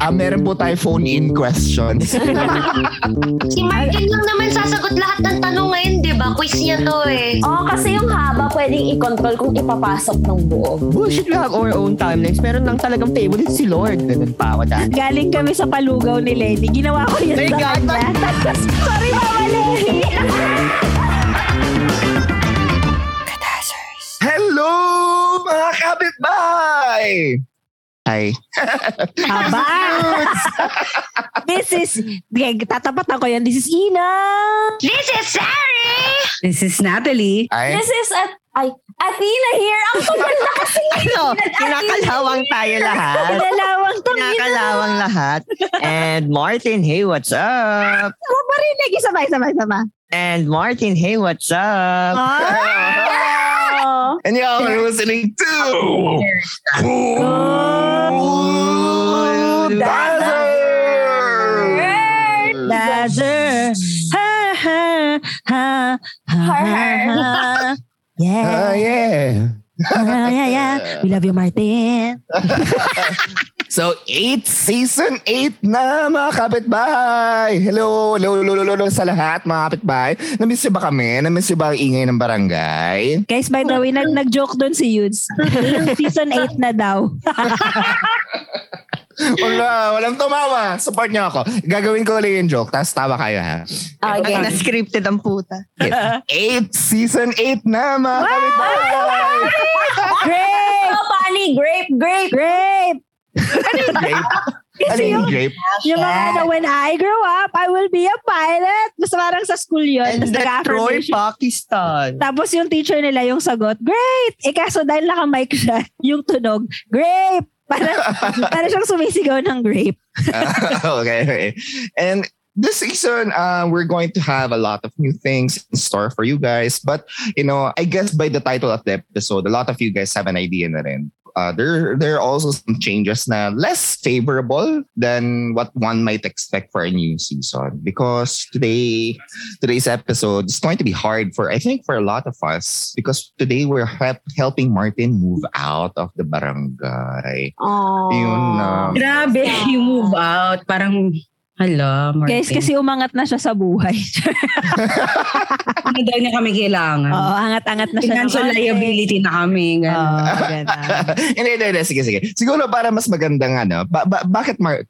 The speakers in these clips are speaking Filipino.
Ah, meron po tayo phone-in questions. Si Martin lang naman sasagot lahat ng tanong ngayon, di ba? Quiz niya to eh. Oo, kasi yung haba pwedeng i-control kung ipapasok ng buo. Bullshit, we have our own timelines. Meron lang talagang favorite si Lord. Ganun pa ako dati. Galing kami sa palugaw ni Lenny. Ginawa ko yun My sa God, kanya. Tapos, sorry Mama Lenny. Hello, mga kapitbahay! Hi. Haba. This is, okay, tatapatan ko yan. This is Ina. This is Sari! This is Natalie. Ay, This is at ay Athena here. Ang paganda kasi. Ano? Kinakalawang tayo lahat. Pinalawang to. Kinakalawang lahat. And Martin, hey, what's up? Ako pa rin. Sabay, sabay, sabay. And Martin, hey, what's up? Oh. And y'all are listening to Cool Dazzle! Dazzler. Ha, ha, ha, ha, ha. Yeah. Ah, yeah. Ah, yeah, yeah. We love you, Martin. So, 8, season 8 na mga kapitbahay. Hello, hello, hello, hello, hello sa lahat mga kapitbahay. Namiss ba kami? Namiss ba ang ingay ng barangay? Guys, by the way, nag nag-joke doon si Yudes. Season 8 na daw. Wala, walang tumawa. Support niyo ako. Gagawin ko ulit yung joke, tapos tawa kayo ha. Okay. Ay, na-scripted ang puta. 8, season 8 na mga kapitbahay. Grape! Oh, Pani, grape, grape. Grape! Ano yung grape? Ano yung grape? Yung mga ano, when I grow up, I will be a pilot. Basta parang sa school yun. And Tapos the Troy. Pakistan. Tapos yung teacher nila yung sagot, great! Eh kaso dahil naka-mic siya, yung tunog, grape! Para, para siyang sumisigaw ng grape. okay, okay. And this season, uh, we're going to have a lot of new things in store for you guys. But, you know, I guess by the title of the episode, a lot of you guys have an idea na rin. Uh, there, there are also some changes na less favorable than what one might expect for a new season. Because today, today's episode is going to be hard for, I think, for a lot of us. Because today we're help, helping Martin move out of the barangay. Oh. Yun na. Grabe, you move out. Parang, hala, Martin. Guys, kasi umangat na siya sa buhay. Ano daw niya kami kailangan? Oo, angat-angat na siya. Financial ng konti. liability na kami. ganun. Oo, ganun. hindi, hindi, hindi. Sige, sige. Siguro para mas magandang ano, ba- ba- bakit Mark?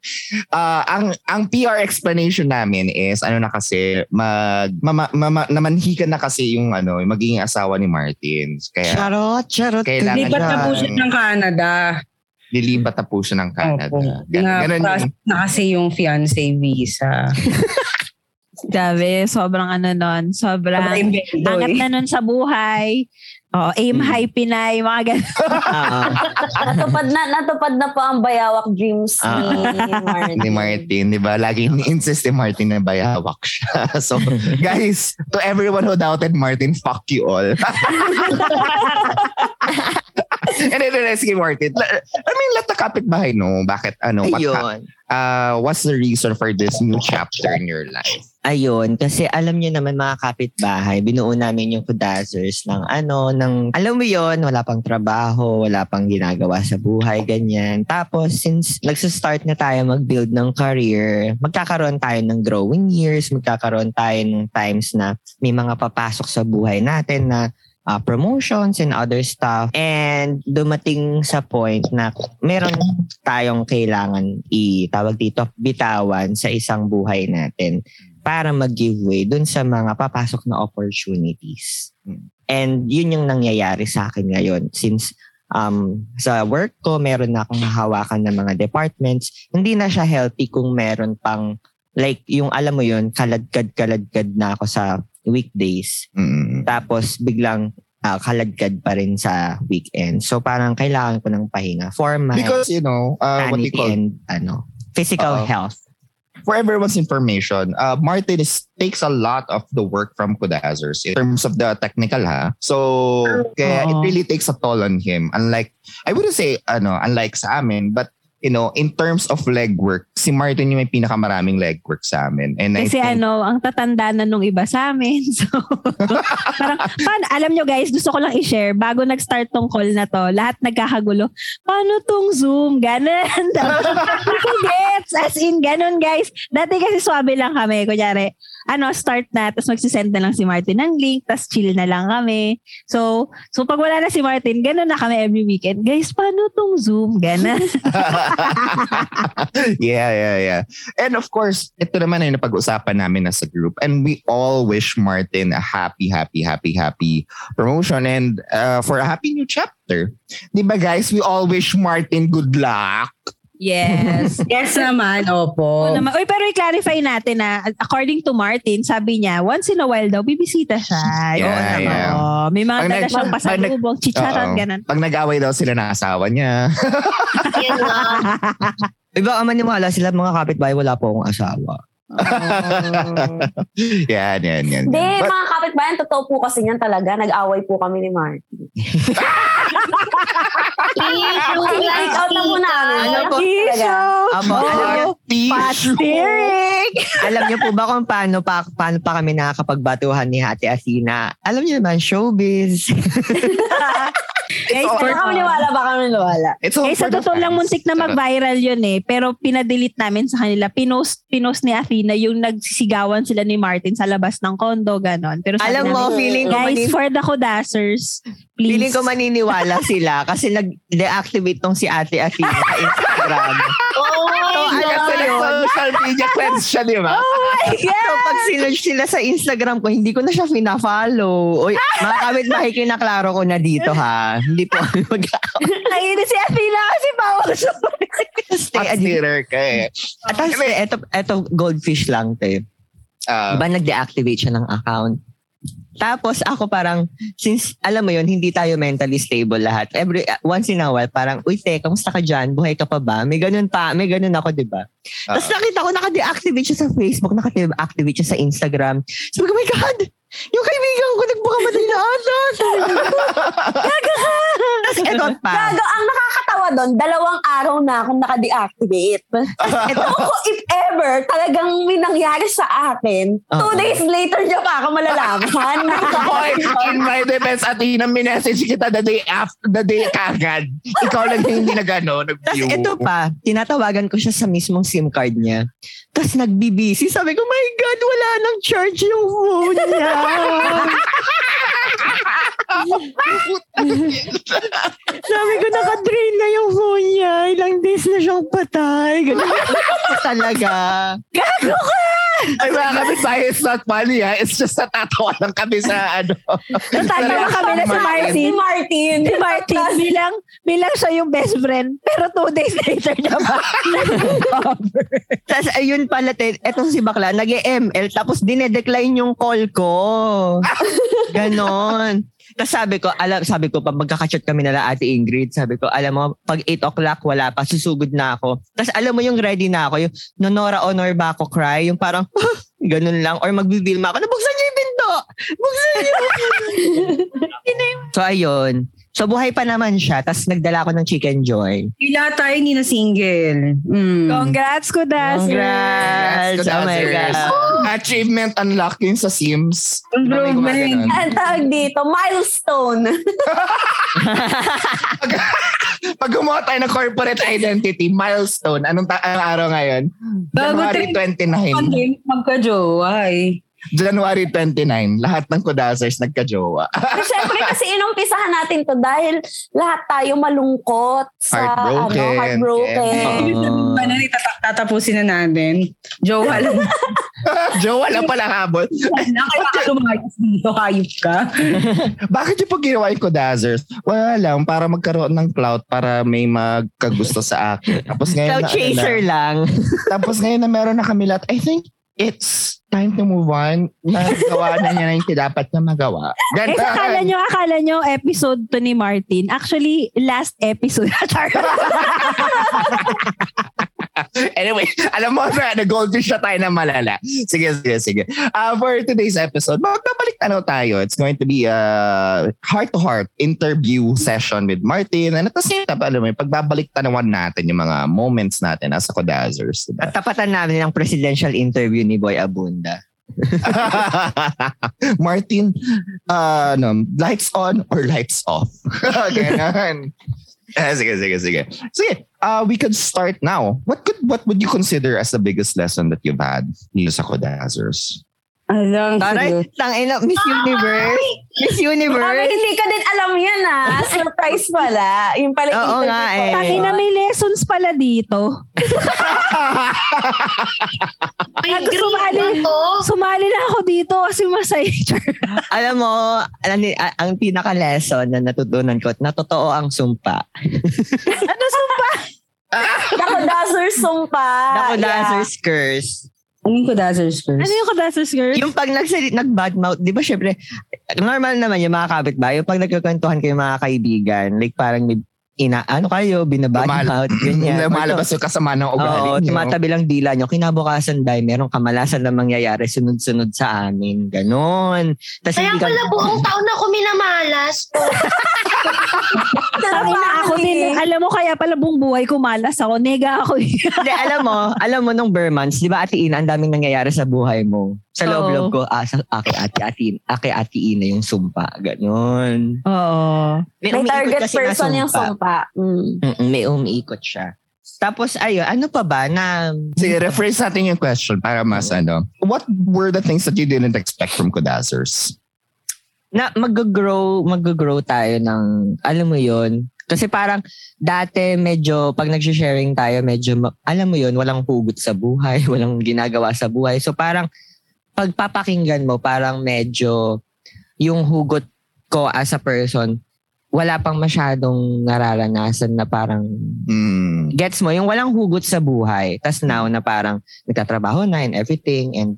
Ah, ang ang PR explanation namin is ano na kasi mag mama, mama, namanhikan na kasi yung ano, yung magiging asawa ni Martin. Kaya Charot, charot. Kailangan Lipat na po siya ng Canada. Lilipat na po siya ng Canada. Opo. Gan- ganun Na, yung- na kasi yung fiancé visa. Grabe, sobrang ano nun. Sobrang angat na nun sa buhay. Oh, aim Mm. high Pinay, mga ganun. Oo. natupad na, natupad na po ang bayawak dreams ni Martin. ni Martin, di ba? Laging insist ni Martin na bayawak siya. So, guys, to everyone who doubted Martin, fuck you all. And then, then, sige, Martin. La- I mean, let the kapitbahay know bakit, ano, what, Ayun. uh, what's the reason for this new chapter in your life? Ayun, kasi alam nyo naman mga kapitbahay, binuo namin yung Kudazers ng ano, ng, alam mo yon wala pang trabaho, wala pang ginagawa sa buhay, ganyan. Tapos, since nagsistart na tayo mag-build ng career, magkakaroon tayo ng growing years, magkakaroon tayo ng times na may mga papasok sa buhay natin na uh, promotions and other stuff. And dumating sa point na meron tayong kailangan i-tawag dito, bitawan sa isang buhay natin para mag-giveaway dun sa mga papasok na opportunities. And yun yung nangyayari sa akin ngayon since um, sa work ko, meron na akong hahawakan ng mga departments. Hindi na siya healthy kung meron pang like yung alam mo yun, kaladkad-kaladkad na ako sa weekdays. Mm. Tapos biglang ah, kaladkad pa rin sa weekend. So parang kailangan ko ng pahinga for my Because, you know, uh, what you call and ano, physical Oo. health. for everyone's information, uh, Martin is, takes a lot of the work from Kudazers in terms of the technical ha. So, kaya it Oo. really takes a toll on him. Unlike, I wouldn't say, ano, unlike sa amin, but you know, in terms of legwork, si Martin yung may pinakamaraming legwork sa amin. And I Kasi think, ano, ang tatanda na nung iba sa amin. So, parang, paano, alam nyo guys, gusto ko lang i-share, bago nag-start tong call na to, lahat nagkakagulo, paano tong Zoom? Ganon. Gets! As in, ganon guys. Dati kasi swabe lang kami. Kunyari, ano, start na, tapos magsisend na lang si Martin ng link, tapos chill na lang kami. So, so pag wala na si Martin, ganon na kami every weekend. Guys, paano tong Zoom? Ganon. yeah, yeah, yeah. And of course, ito naman ay napag-usapan namin as a group. And we all wish Martin a happy, happy, happy, happy promotion and uh, for a happy new chapter. Di ba guys, we all wish Martin good luck. Yes. Yes naman, opo. Oo naman. Uy, pero i-clarify natin na according to Martin, sabi niya, once in a while daw, bibisita siya. Yeah, Oo naman. yeah. Oo. May mga Pag dala nag- siyang pag- pasalubong, chicharon, Oo. ganun. Pag nag-away daw sila ng asawa niya. Yan nga. Iba ka maniwala sila mga kapitbahay, wala po akong asawa. yan, yan, yan. Hindi, mga kapitbayan, totoo po kasi yan talaga. Nag-away po kami ni Martin. Take out na muna kami. Ano po? Tissue! Alam niyo, Pastirik! alam niyo po ba kung paano pa, paano pa kami nakakapagbatuhan ni Ate Athena? Alam niyo naman, showbiz. Guys, Baka maniwala, baka maniwala. it's all Eh, sa for the totoo lang, muntik na mag-viral yun eh. Pero pinadelete namin sa kanila. Pinost, pinost ni Athena yung nagsisigawan sila ni Martin sa labas ng kondo, ganon. Pero sabi alam mo, namin, feeling ko, guys, for the Kudasers, please. feeling ko maniniwala sila kasi nag-deactivate tong si Ate Athena sa Instagram. social media cleanse siya, di ba? So pag sila, sila sa Instagram ko, hindi ko na siya fina-follow. Oy, mga kabit makikinaklaro ko na dito ha. Hindi po mag Nainis si Athena kasi pauso. Hot theater ka eh. At tapos, eto, eto goldfish lang, te. Ah, Diba nag-deactivate siya ng account? Tapos ako parang, since alam mo yun, hindi tayo mentally stable lahat. Every, once in a while, parang, uy te, kamusta ka dyan? Buhay ka pa ba? May ganun pa, may ganun ako, di ba? Tapos ah. nakita ko, naka-deactivate siya sa Facebook, naka-deactivate siya sa Instagram. Sabi ko, oh my God! Yung kaibigan ko, nagpakamatay na ata. Tapos eto pa. Gago, ang nakakatawa doon, dalawang araw na akong naka-deactivate. Ito ko, if ever, talagang may nangyari sa akin, two Oo. days later niya pa ako malalaman. Hoy, in my defense, Athena, minessage kita the day after, the day kagad. Ikaw lang hindi nag-ano, Tapos nag-view. ito pa, tinatawagan ko siya sa mismong SIM card niya. Tapos nagbibisi. Sabi ko, my God, wala nang charge yung phone niya. Sabi ko, naka-drain na yung phone niya. Ilang days na siyang patay. Ganun talaga. Ay, mga kapitbahay, it's not funny ha. It's just natatawa lang kami sa ano. Natatawa kami na si Si Martin. Martin. Si Martin, bilang, bilang siya yung best friend. Pero two days later niya ba? Tapos ayun pala, te, etong si Bakla, nag-ML, tapos dinedecline yung call ko. Ganon. Tapos sabi ko, alam, sabi ko, pag magkakachat kami nila Ate Ingrid, sabi ko, alam mo, pag 8 o'clock, wala pa, susugod na ako. Tapos alam mo yung ready na ako, yung nonora honor ba ako cry, yung parang, ganun lang, or magbibilma ako, nabuksan niyo yung pinto! Buksan niyo! so ayun. So buhay pa naman siya, tapos nagdala ako ng Chicken Joy. Pila tayo hindi na single. Mm. Congrats, Kudas. Congrats! Oh my God. Achievement unlocking sa Sims. Improvement. Ang tawag dito, milestone. Pag, pag gumawa tayo ng corporate identity, milestone, anong, ta- anong araw ngayon? Bago January tayo- 29. Pandemic magka-jowa eh. January 29. Lahat ng kudasers nagka-jowa. Pero syempre kasi inumpisahan natin to dahil lahat tayo malungkot sa Heartbroken. ano, heartbroken. Na itatak- tatapusin na natin? Jowa lang. jowa lang pala habol. na kaya lumayas dito, hayop ka. Bakit yung pag ginawa yung kudasers? Wala lang, para magkaroon ng clout para may magkagusto sa akin. Tapos ngayon Cloud na, chaser ano lang. na, tapos ngayon na meron na kami lahat, I think it's time to move on. Nagawa na niya na yung dapat niya magawa. Eh, Ganun. sa akala nyo, akala nyo episode to ni Martin. Actually, last episode. anyway, alam mo na, nag-goldfish na tayo na malala. Sige, sige, sige. Uh, for today's episode, magbabalik na tayo. It's going to be a heart-to-heart interview session with Martin. And at the same time, alam mo, pagbabalik tanawan natin yung mga moments natin as a Kodazers. Diba? At tapatan namin ang presidential interview ni Boy Abunda. Martin, uh, no, lights on or lights off? Ganon. Ah, sige, sige, sige. Sige, uh, we could start now. What could what would you consider as the biggest lesson that you've had dito sa Kodazers? Alam, Taray, tangina, Miss Universe. Miss Universe. hindi ka din alam yan ah. Surprise pala. Yung pala Oo interview nga eh. Tangina may lessons pala dito. Ay, Ako green sumali. ba to? Sumali na ako dito kasi masaya. Alam mo, alam ni, a- ang pinaka-lesson na natutunan ko, na totoo ang sumpa. ano sumpa? Ako dazzler sumpa. Ako Yeah. dancers curse. Anong Kodazers curse? Ano yung Kodasas girl? Yung pag nagsalit, nag-badmouth, di ba syempre, normal naman yung mga kapitbahay, yung pag nagkakwentuhan kayo mga kaibigan, like parang may ina, ano kayo, binabadmouth, ganyan. Lumalabas yung kasama ng ugali Oo, niyo. tumatabi lang dila nyo. Kinabukasan dahil merong kamalasan na mangyayari sunod-sunod sa amin. Ganon. Tas Kaya hindi ka- pala buong taon ako minamalas. Tangina ako din. Alam mo kaya pala buong buhay ko malas ako. Nega ako. eh. Hindi, alam mo, alam mo nung bare months, di ba Ate Ina, ang daming nangyayari sa buhay mo. Sa loob-loob ko, ah, sa, ake, ate, ate, ake, ate Ina yung sumpa. Ganon. Oo. May umiikot target person yung sumpa. Mm. Mm-mm, may umiikot siya. Tapos ayun, ano pa ba na Sige, rephrase natin yung question para mas ano. What were the things that you didn't expect from Kodazers? na mag-grow, mag-grow tayo ng, alam mo yon kasi parang dati medyo, pag nag-sharing tayo, medyo, alam mo yon walang hugot sa buhay, walang ginagawa sa buhay. So parang, pagpapakinggan mo, parang medyo, yung hugot ko as a person, wala pang masyadong nararanasan na parang, Mm. gets mo, yung walang hugot sa buhay. tas now na parang nagtatrabaho na and everything and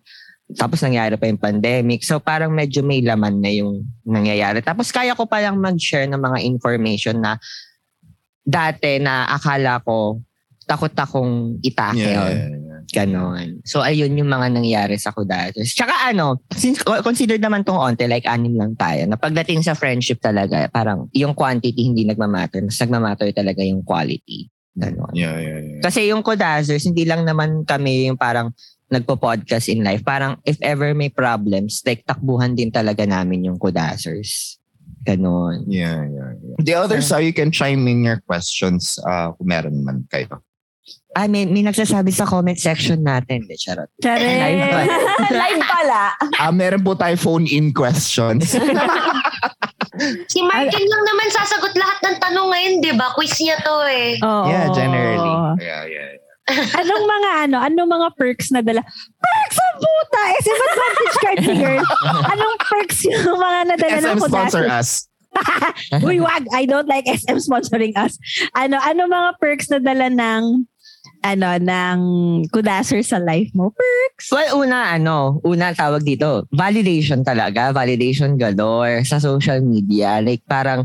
tapos nangyari pa yung pandemic. So parang medyo may laman na yung nangyayari. Tapos kaya ko palang mag-share ng mga information na dati na akala ko takot akong itake. Yeah, or yeah, yeah. Ganon. So, ayun yung mga nangyari sa Kudatos. Tsaka ano, since consider naman tong onte, like anim lang tayo, na pagdating sa friendship talaga, parang yung quantity hindi nagmamatter. Mas nagmamatter talaga yung quality. Ganon. Yeah, yeah, yeah. Kasi yung Kodazers, hindi lang naman kami yung parang nagpo-podcast in life. Parang if ever may problems, like takbuhan din talaga namin yung Kodazers. Ganon. Yeah, yeah, yeah. The other side, you can chime in your questions uh, kung meron man kayo. Ah, may, may nagsasabi sa comment section natin. De, charot. Tsare. Live? Live pala. Ah, meron po tayo phone-in questions. Si Martin lang naman sasagot lahat ng tanong ngayon, di ba? Quiz niya to eh. Oo. yeah, generally. Yeah, yeah. yeah. Anong mga ano, anong mga perks na dala? Perks ang puta! SM Advantage card si girl. Anong perks yung mga nadala ng SM sponsor us. Uy, wag. I don't like SM sponsoring us. Ano, ano mga perks na dala ng ano, ng Kudaser sa life mo? Perks? Well, una, ano, una tawag dito, validation talaga. Validation galore sa social media. Like, parang,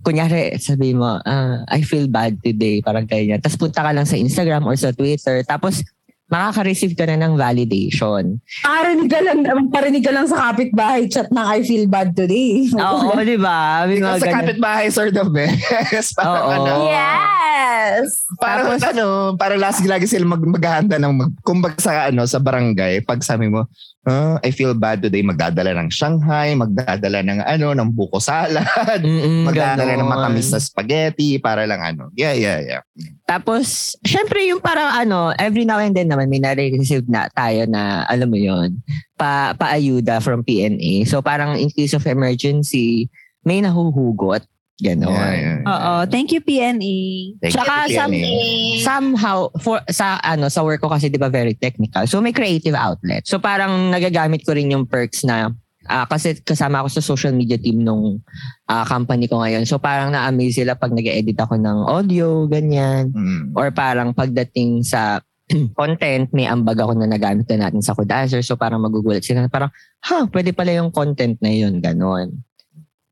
kunyari, sabi mo, ah, I feel bad today, parang ganyan. Tapos punta ka lang sa Instagram or sa Twitter. Tapos, makaka-receive ka na ng validation. Parinig ka lang, parinig ka lang sa kapitbahay chat ng I feel bad today. Oo, di ba? Because sa kapitbahay are the best. Parang ano, Yes! Parang Tapos- ano, parang last lagi sila mag maghahanda ng mag, kumbaga sa ano sa barangay pag sabi mo, "Ah, I feel bad today, magdadala ng Shanghai, magdadala ng ano, ng buko salad, Mm-mm, magdadala ng ganon. matamis na spaghetti para lang ano. Yeah, yeah, yeah. Tapos, syempre yung parang ano, every now and then naman may nare-receive na tayo na, alam mo yon pa, paayuda from PNA. So parang in case of emergency, may nahuhugot. Ganon. Yeah, yeah, yeah. Oo. Thank you, PNA. Thank Tsaka you, some- PNA. Eh, Somehow, for, sa, ano, sa work ko kasi di ba very technical. So may creative outlet. So parang nagagamit ko rin yung perks na ah, kasi kasama ako sa social media team nung ah, company ko ngayon. So parang na-amaze sila pag nag-edit ako ng audio, ganyan. Mm. or parang pagdating sa content, may ambag ako na nagamit na natin sa Kudazer. So parang magugulat sila parang, ha, pwede pala yung content na yun, ganon.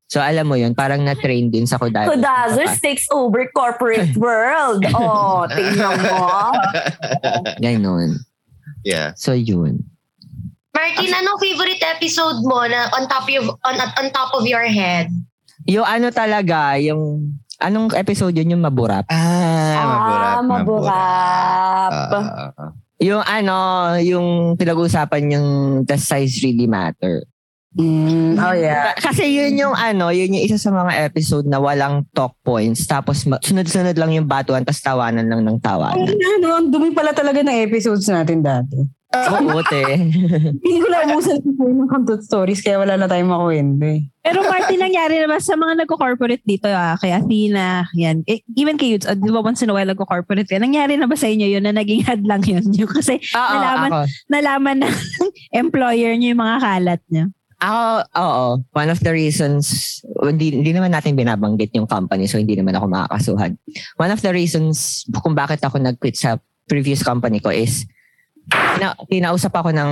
So alam mo yun, parang na-train din sa Kudazers. Kudazers takes over corporate world. Oh, tingnan mo. Ganon. Yeah. So yun. Martin, anong favorite episode mo na on top of on, on top of your head? Yung ano talaga, yung anong episode yun yung maburap? Ah, maburap. Ah, maburap. Ah, Yung ano, yung pinag-uusapan yung the size really matter. Mm, oh yeah. Ka- Kasi yun yung ano, yun yung isa sa mga episode na walang talk points tapos sunod-sunod lang yung batuan tapos tawanan lang ng tawanan. Ano, ang dumi pala talaga ng episodes natin dati. Oo, te. Hindi ko na umusan ko ng content stories kaya wala na tayong makuwento eh. Pero Martin, nangyari naman sa mga nagko-corporate dito, ah, kay Athena, yan. Eh, even kay Yudes, uh, di ba once in a while nagko-corporate ka, nangyari na ba sa inyo yun na naging hadlang yun? Yung kasi Oo, nalaman, ako. nalaman ng employer niyo yung mga kalat niyo. Ako, oo. One of the reasons, hindi, hindi naman natin binabanggit yung company so hindi naman ako makakasuhan. One of the reasons kung bakit ako nag-quit sa previous company ko is na, kinausap ako ng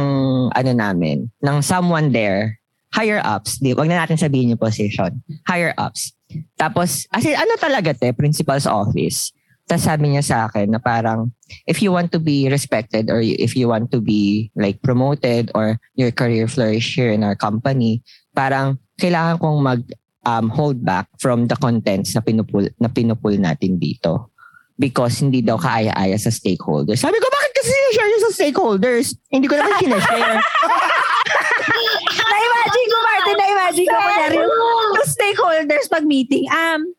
ano namin, ng someone there, higher ups, di, wag na natin sabihin yung position, higher ups. Tapos, as in, ano talaga te, principal's office. Tapos sabi niya sa akin na parang, if you want to be respected or if you want to be like promoted or your career flourish here in our company, parang kailangan kong mag um, hold back from the contents na pinupul, na pinupul natin dito. Because hindi daw kaaya-aya sa stakeholders. Sabi ko, bakit kasi sinashare nyo sa stakeholders? Hindi ko naman sinashare. Na-imagine ko, Martin, na-imagine ko. Kunyari, yung, stakeholders pag meeting, um,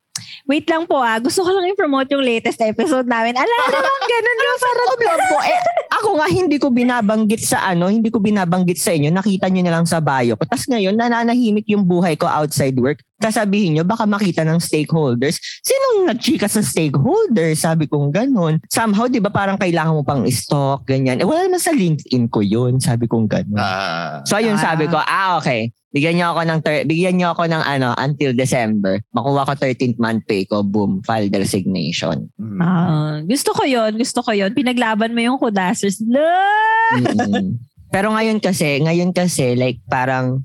wait lang po ah, gusto ko lang i-promote yung latest episode namin. Alam mo naman, ganun yung parang problem po, eh, ako nga hindi ko binabanggit sa ano, hindi ko binabanggit sa inyo, nakita nyo na lang sa bio ko. Tapos ngayon, nananahimik yung buhay ko outside work. Sasabihin nyo, baka makita ng stakeholders. Sinong nagchika sa stakeholders? Sabi kong ganun. Somehow, di ba parang kailangan mo pang stock, ganyan. Eh, wala naman sa LinkedIn ko yun. Sabi kong ganun. ah. So, ayun sabi ko, ah, okay. Bigyan niyo ako ng thir- bigyan niyo ako ng ano until December. Makuha ko 13th month pay ko, boom, file the resignation. Mm. Ah, gusto ko yon gusto ko yon Pinaglaban mo yung kudasers. Love! Mm-mm. Pero ngayon kasi, ngayon kasi like parang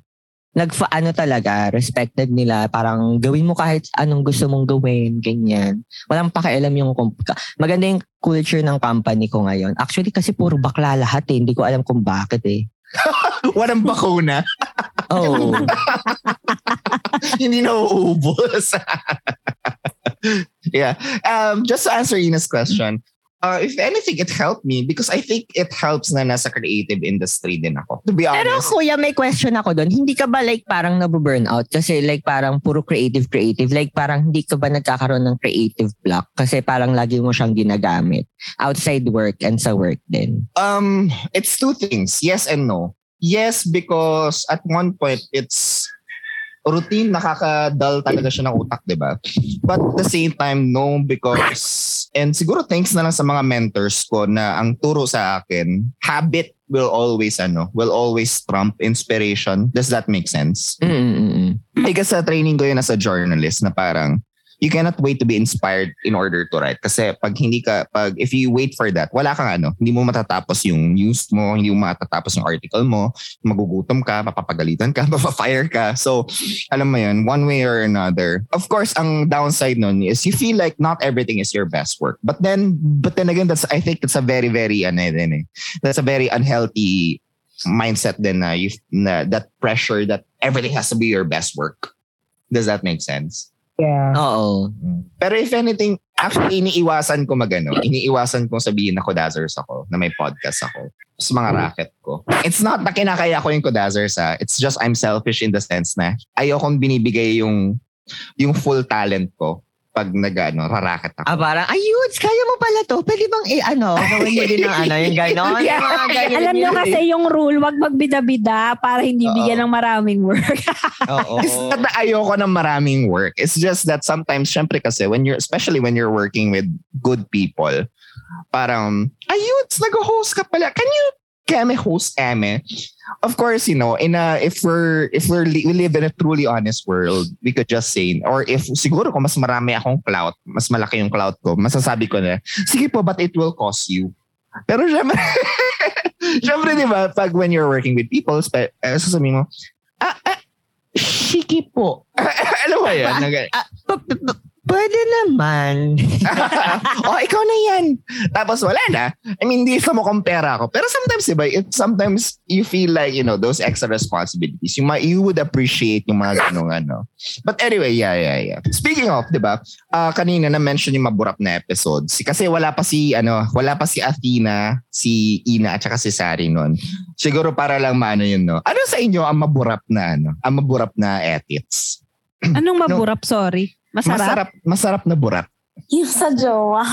nagfa ano talaga, respected nila, parang gawin mo kahit anong gusto mong gawin, ganyan. Walang pakialam yung comp- maganda yung culture ng company ko ngayon. Actually kasi puro bakla lahat eh, hindi ko alam kung bakit eh. Walang bakuna. Oh. Hindi na uubos. yeah. Um, just to answer Ina's question, uh, if anything, it helped me because I think it helps na nasa creative industry din ako. To be Pero honest. kuya, may question ako doon. Hindi ka ba like parang nabu-burn out? Kasi like parang puro creative, creative. Like parang hindi ka ba nagkakaroon ng creative block? Kasi parang lagi mo siyang ginagamit. Outside work and sa work din. Um, it's two things. Yes and no. Yes, because at one point it's routine, nakaka-dull talaga siya ng utak, di ba? But at the same time, no, because, and siguro thanks na lang sa mga mentors ko na ang turo sa akin, habit will always, ano, will always trump inspiration. Does that make sense? Mm-mm-mm. I guess sa training ko yun as a journalist na parang you cannot wait to be inspired in order to write. Kasi pag hindi ka, pag if you wait for that, wala kang ano, hindi mo matatapos yung news mo, hindi mo matatapos yung article mo, magugutom ka, mapapagalitan ka, mapafire ka. So, alam mo yun, one way or another. Of course, ang downside nun is you feel like not everything is your best work. But then, but then again, that's, I think that's a very, very, ano din eh, that's a very unhealthy mindset din na, you, that pressure that everything has to be your best work. Does that make sense? Yeah. Oo. Pero if anything, actually iniiwasan ko magano, iniiwasan ko sabihin na kodazers ako, na may podcast ako sa mga racket ko. It's not na kinakaya ko yung kodazers ha. It's just I'm selfish in the sense na ayokong binibigay yung yung full talent ko pag nag-ano, raraket ako. Ah, parang, ayun, kaya mo pala to. Pwede bang, eh, ano, gawin mo din ng ano, yung gano'n. Yeah. Yung mga ganyan Alam nyo yun. kasi yung rule, wag magbida-bida para hindi Oo. bigyan ng maraming work. Oo. It's not na ayoko ng maraming work. It's just that sometimes, syempre kasi, when you're, especially when you're working with good people, parang, ayun, nag-host ka pala. Can you keme host eme? Of course, you know, in a, if we're, if we're, li- we live in a truly honest world, we could just say, or if siguro kung mas marami akong clout, mas malaki yung clout ko, masasabi ko na, sige po, but it will cost you. Pero syempre, syempre, di ba, pag when you're working with people, spe- eh, sasabihin mo, ah, ah, Shiki po. Alam mo yan? Ah, p- p- pwede naman. oh, ikaw na yan. Tapos wala na. I mean, hindi sa mo compare ako. Pero sometimes, diba, it, sometimes you feel like, you know, those extra responsibilities, you, might, you would appreciate yung mga ganong ano. But anyway, yeah, yeah, yeah. Speaking of, diba, uh, kanina na-mention yung maburap na episodes. Kasi wala pa si, ano, wala pa si Athena, si Ina, at saka si Sari nun. Siguro para lang maano yun, no? Ano sa inyo ang maburap na, ano, ang maburap na edits? Anong maburap? Sorry. Masarap? Masarap, masarap na burat. Yung sa jowa.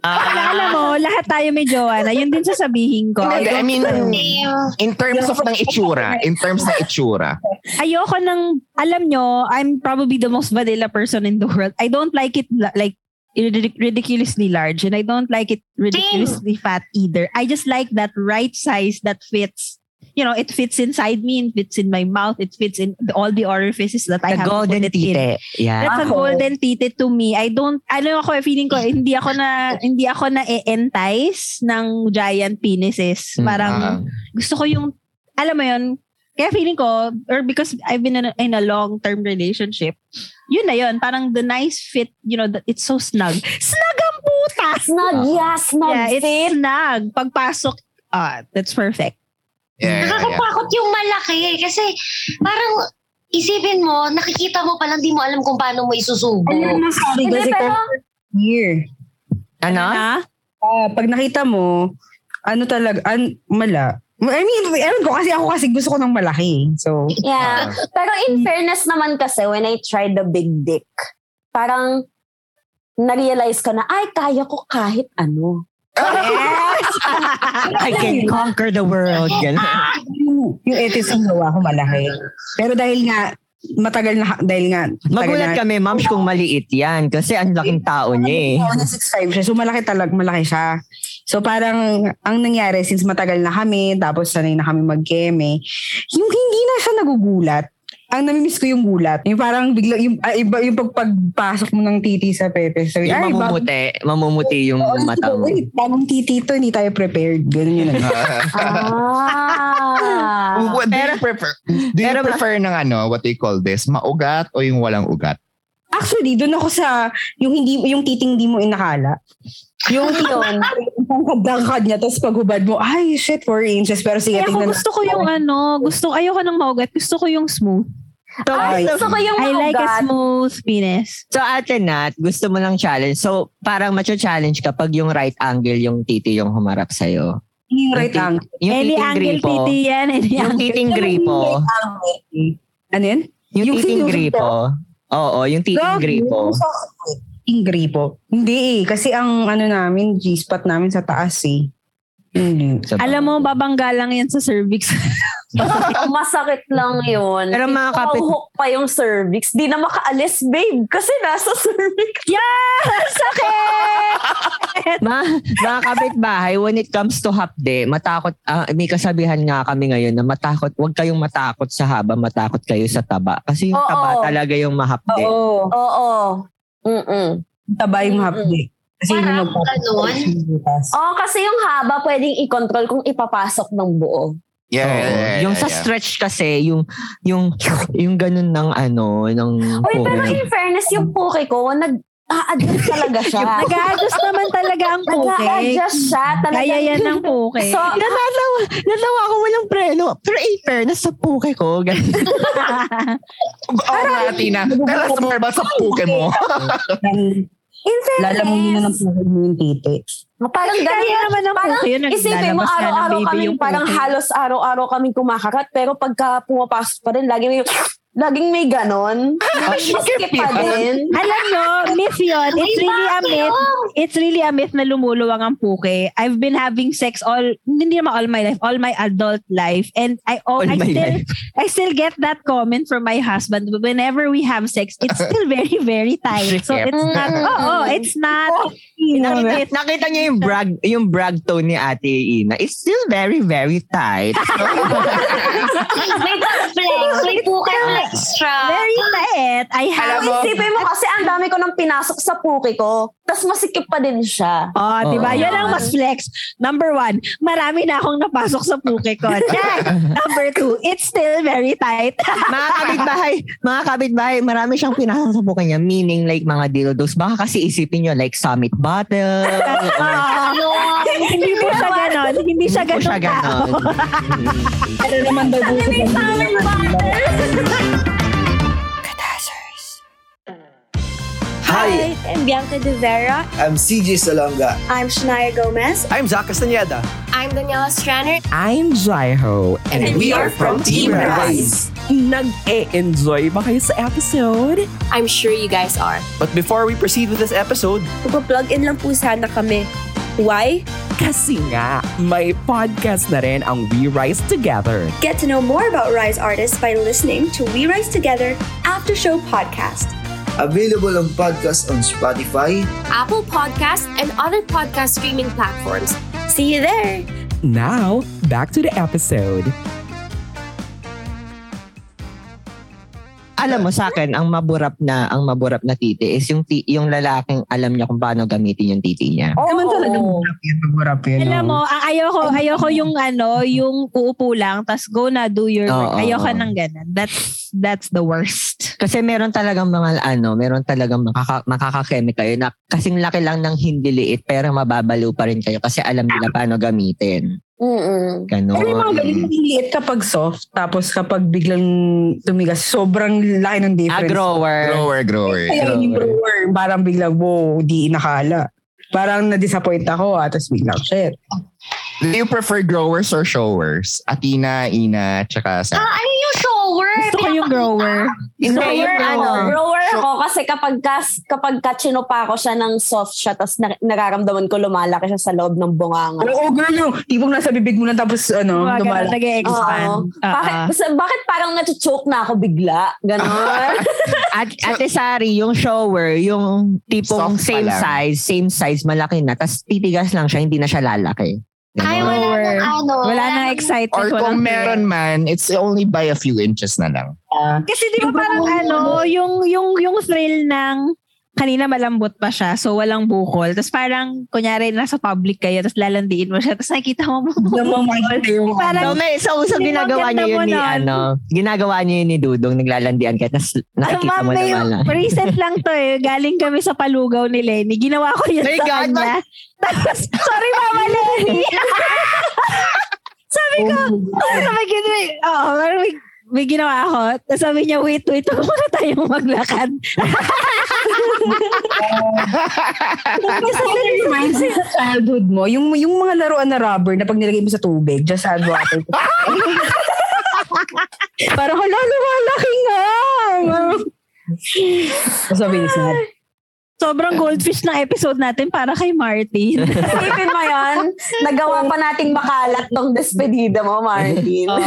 Ah, Alam mo, lahat tayo may jowa na. Yun din sasabihin ko. Hindi, I mean, in terms of ng itsura, in terms ng itsura. ayoko ng, alam nyo, I'm probably the most vanilla person in the world. I don't like it like ridic- ridiculously large and I don't like it ridiculously fat either. I just like that right size that fits. You know, it fits inside me, it fits in my mouth, it fits in the- all the orifices that I the have to golden tite. Yeah. That's a Ako. golden tite to me. I don't, ano ako, feeling ko, hindi ako na, hindi ako na entice ng giant penises. Parang, Ah. gusto ko yung, alam mo yun, kaya feeling ko, or because I've been in a, in a long-term relationship, yun na yun, parang the nice fit, you know, that it's so snug. Snug ang puta! Snug, yeah, snug Yeah, it's fit. snug. Pagpasok, ah, that's perfect. Yeah, yeah, yeah. Nakakatakot yung malaki kasi parang isipin mo, nakikita mo palang di mo alam kung paano mo isusubo. Ano naman sorry kasi pero, here. Ano? Ha? Ah, pag nakita mo, ano talaga, an, mala. I mean, ewan ko kasi ako kasi gusto ko ng malaki. So, yeah. Pero in fairness naman kasi, when I tried the big dick, parang na-realize ko na, ay, kaya ko kahit ano. I can conquer the world. Ganun. yung, yung etis ng gawa ko malaki. Pero dahil nga, matagal na, dahil nga, Magulat kami, ma'am, kung maliit yan. Kasi ang laking tao niya eh. Oo, na 6'5 siya. So, malaki talaga, malaki siya. So, parang, ang nangyari, since matagal na kami, tapos sanay na kami mag-keme, yung hindi na siya nagugulat. Ang namimiss ko yung gulat. Yung parang bigla, yung, ah, iba, yung pagpagpasok mo ng titi sa pepe. So, Yung ay, ba- mamumuti, mamumuti yung Oo, mata mo. Wait, bagong titi to, hindi tayo prepared. Ganun yun. Ah. What do you prefer? Do you pero- prefer ng ano, what you call this? Maugat o yung walang ugat? Actually, doon ako sa, yung hindi, yung titing di mo inakala. Yung yun, ang kadangkad niya, tapos paghubad mo, ay, shit, 4 inches. Pero sige, Kaya ako tingnan gusto ko yung ano, gusto, ayoko ng maugat, gusto ko yung smooth. So, Ay, gusto ko yung I like a smooth penis. so ate Nat, gusto mo ng challenge. So, parang macho-challenge kapag yung right angle yung titi yung humarap sa'yo. Yung right Yung angle. Yung Any titing angle gripo. titi yan. Any Yung angle. titing gripo. Ano yun? Yung Yung titing gripo. Oo, yung titing gripo. Yung gripo. Hindi eh. Kasi ang ano namin, G-spot namin sa taas eh. Hindi. So, Alam mo, babangga lang yan sa cervix. Masakit lang yun. Pero mga kapit- Hook pa yung cervix. Di na makaalis, babe. Kasi nasa cervix. Sakit! Ma, mga kapitbahay, when it comes to hapde, matakot, ah, may kasabihan nga kami ngayon na matakot, huwag kayong matakot sa haba, matakot kayo sa taba. Kasi yung Oo. taba talaga yung mahapde. Oo. Oo. Mm-mm. Taba yung hapdi. Kasi Parang ganun? Oo, kasi yung haba pwedeng i-control kung ipapasok ng buo. Yeah, Oo. yeah, yeah, yeah, yung sa yeah. stretch kasi, yung, yung, yung ganun ng ano, ng pero puke. in fairness, yung puke ko, nag a-adjust talaga siya. Nag-a-adjust naman talaga ang puke. Nag-a-adjust siya. Talaga. Kaya yan ng puke. So, Natatawa, natawa ko walang preno. Pero in fairness sa puke ko, ganun. Oo nga, Tina. Tell us more about sa puke mo. in Lalamunin na ng fairness, puso mo yung titi. parang Kaya ganyan. naman ang Parang yun. Isipin mo, araw-araw kami, yung parang halos araw-araw kaming kumakakat, pero pagka pumapasok pa rin, lagi may, laging may ganon. Maskip pa din. Alam nyo, myth yun. It's really a myth. It's really a myth na lumuluwang ang puke. I've been having sex all, hindi naman all my life, all my adult life. And I, oh, All I still, life. I still get that comment from my husband. Whenever we have sex, it's still very, very tight. So it's not, oh, oh it's not, Nakita, nakita niyo yung brag, yung brag tone ni Ate Ina. It's still very, very tight. may flex, may puka flex siya. very tight. I have Alam isipin mo kasi ang dami ko nang pinasok sa puki ko. Tapos masikip pa din siya. Oh, di ba? Oo. Yan ang mas flex. Number one, marami na akong napasok sa puke ko. Check! Number two, it's still very tight. mga kapitbahay, mga kapitbahay, marami siyang pinasasabukan niya. Meaning like mga dildos. Baka kasi isipin nyo like summit bottle. or, Ano? hindi po siya ganon. Hindi siya Hindi po siya ganon. ganon. Ano naman daw po sa Hi, I'm Bianca De Vera. I'm CJ Salonga. I'm Shania Gomez. I'm Zach Castaneda. I'm Daniela Straner. I'm Jaiho. And we are from Team Rise. Nag-e-enjoy ba kayo sa episode? I'm sure you guys are. But before we proceed with this episode, Magpa-plug in lang po sana kami. Why? kasi nga, may podcast na rin ang We Rise Together. Get to know more about Rise artists by listening to We Rise Together After Show Podcast. Available ang podcast on Spotify. Apple Podcast and other podcast streaming platforms. See you there! Now, back to the episode. Alam mo sa akin, ang maburap na ang maburap na titi is yung ti, yung lalaking alam niya kung paano gamitin yung titi niya. Oo. Naman talaga magurap yun, magurap yun. Alam mo, ang ayoko, ayoko yung ano, yung uupo lang, tas go na, do your work. Oo. Ayoko ng ganun. That's, that's the worst. Kasi meron talagang mga ano, meron talagang makaka, makaka-chemic kayo na kasing laki lang ng hindi liit pero mababalo pa rin kayo kasi alam nila paano gamitin. Mm-mm. Ganon. Pero yung mga ganito, liit kapag soft, tapos kapag biglang tumigas, sobrang laki ng Ah, difference. grower. Grower, grower. Kaya yung grower, parang biglang, wow, di nakala. Parang na-disappoint ako, ah, tapos biglang, shit. Do you prefer growers or showers? Atina, Ina, tsaka sa... Ah, ano yung shower? Gusto ko yung grower. Hindi, Grower, yung ano, ano. grower ako kasi kapag kas, kapag kachino pa ako siya ng soft siya tapos na, nararamdaman ko lumalaki siya sa loob ng bunganga. Oo, girl, yung tipong nasa bibig mo na tapos ano, Mga ganun, lumala. nag-expand. Oo. Oo. Bakit, bakit parang nachochoke na ako bigla? Ganon. At Ate Sari, yung shower, yung tipong Soft same size, same size, malaki na, tapos titigas lang siya, hindi na siya lalaki. Ay, wala nang ano. Wala nang excitement. Or kung meron man, it's only by a few inches na lang. Kasi di ba parang ano, yung, yung, yung thrill ng kanina malambot pa siya, so walang bukol. Tapos parang, kunyari, nasa public kayo, tapos lalandiin mo siya, tapos nakikita mo mo, makikita yung Parang- So, may, so, so ginagawa niyo yun ni, nun. ano, ginagawa niyo yun ni Dudong, naglalandian ka, tapos nakikita mo naman lang. recent lang to eh. Galing kami sa palugaw ni Lenny. Ginawa ko yun My sa God, kanya. Tapos, sorry mama Lenny. sabi ko, sabi ko, oh, may, ginawa ako. Tapos sabi niya, wait, wait, huwag muna tayong maglakad. Kasi it reminds me sa childhood mo, yung, yung mga laruan na rubber na pag nilagay mo sa tubig, just add water. Parang, hala, lumalaki nga. Sabi ni Snap. Sobrang goldfish ng episode natin para kay Martin. Isipin mo yan, nagawa pa nating makalat tong despedida mo, Martin.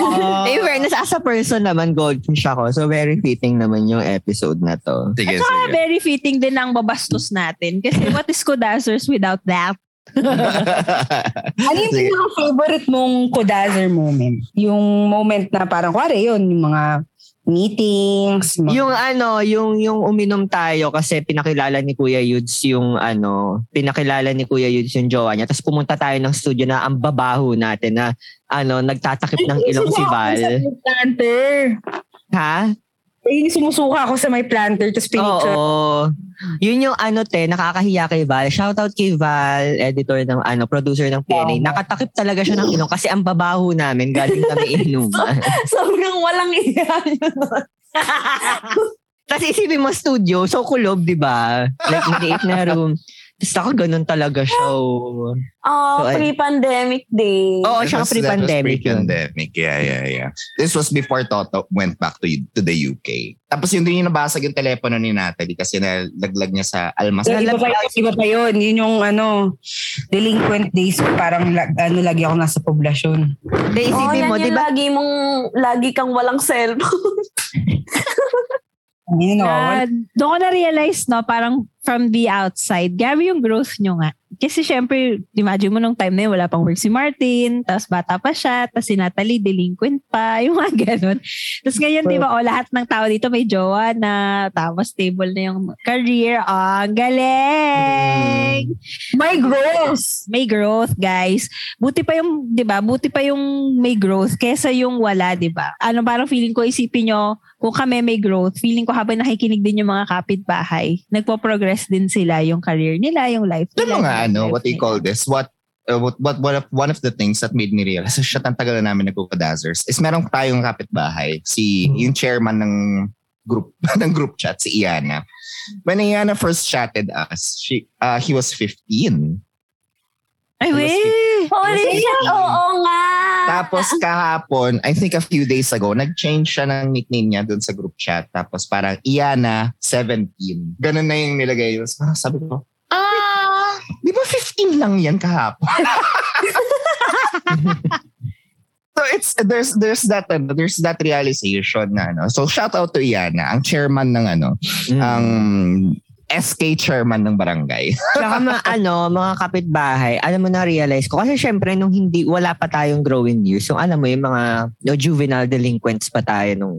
Eh, fairness, as a person naman, goldfish ako. So, very fitting naman yung episode na to. Sige, At saka sige. very fitting din ang babastos natin. Kasi what is Kodazers without that? Ano yung Sige. pinaka-favorite mong Kodazer moment? Yung moment na parang, kwari yun, yung mga meetings. Mga, Yung ano, yung yung uminom tayo kasi pinakilala ni Kuya Yudes yung ano, pinakilala ni Kuya Yudes yung jowa niya. Tapos pumunta tayo ng studio na ang babaho natin na ano, nagtatakip ng ilong si Val. Sa. Ha? Eh, sumusuka ako sa may planter, tapos pinicture. Oo. Yun yung ano te, nakakahiya kay Val. Shoutout kay Val, editor ng ano, producer ng PNA. Nakatakip talaga siya ng ilong kasi ang babaho namin galing kami inuman. Sobrang walang iya. Tapos isipin mo studio, so kulob, di ba? Like, maliit na room. Ako, ganun talaga siya. oh. Oh, So, ay- pre-pandemic day. Oo, that was pre-pandemic. Pre-pandemic, yeah, yeah, yeah. This was before Toto went back to to the UK. Tapos yun din yung nabasag yung telepono ni Natalie kasi nalaglag niya sa almas. So, iba pa yun, iba pa yun. Yun yung ano, delinquent days, parang ano, lagi ako nasa poblasyon. Hindi, Oh, yan mo, yung di ba? lagi mong, lagi kang walang cellphone. Yun, no? Na, doon ko na-realize, no, parang from the outside, grabe yung growth nyo nga. kasi syempre, imagine mo nung time na yun, wala pang work si Martin, tapos bata pa siya, tapos si Natalie, delinquent pa, yung mga ganun. Tapos ngayon, di ba, o lahat ng tao dito may jowa na, tapos stable na yung career. Ah, ang galing! May growth. May growth, guys. Buti pa yung, di ba, buti pa yung may growth kesa yung wala, di ba? Ano, parang feeling ko, isipin nyo, kung kami may growth, feeling ko habang nakikinig din yung mga kapitbahay, nagpo-progress din sila yung career nila, yung life Ito nila. mga yung ano, life what they nila. call this, what uh, what, what, one, of, one of the things that made me realize, shit, ang tagal na namin nagpo-dazzers, is meron tayong kapitbahay, si, Hmm. yung chairman ng group, ng group chat, si Iana. When Iana first chatted us, she, uh, he was 15. Ay, weh! Holy shit, oo nga. Tapos kahapon, I think a few days ago, nag-change siya ng nickname niya dun sa group chat. Tapos parang Iana 17. Ganun na yung nilagay. Tapos parang sabi ko, Ah, di ba 15 lang yan kahapon? so it's there's there's that ano, there's that realization na ano. So shout out to Iana, ang chairman ng ano, Mm. ang SK chairman ng barangay. Tsaka mga, ano, mga kapitbahay, alam mo na realize ko. Kasi syempre, nung hindi, wala pa tayong growing years. So alam mo, yung mga no, juvenile delinquents pa tayo nung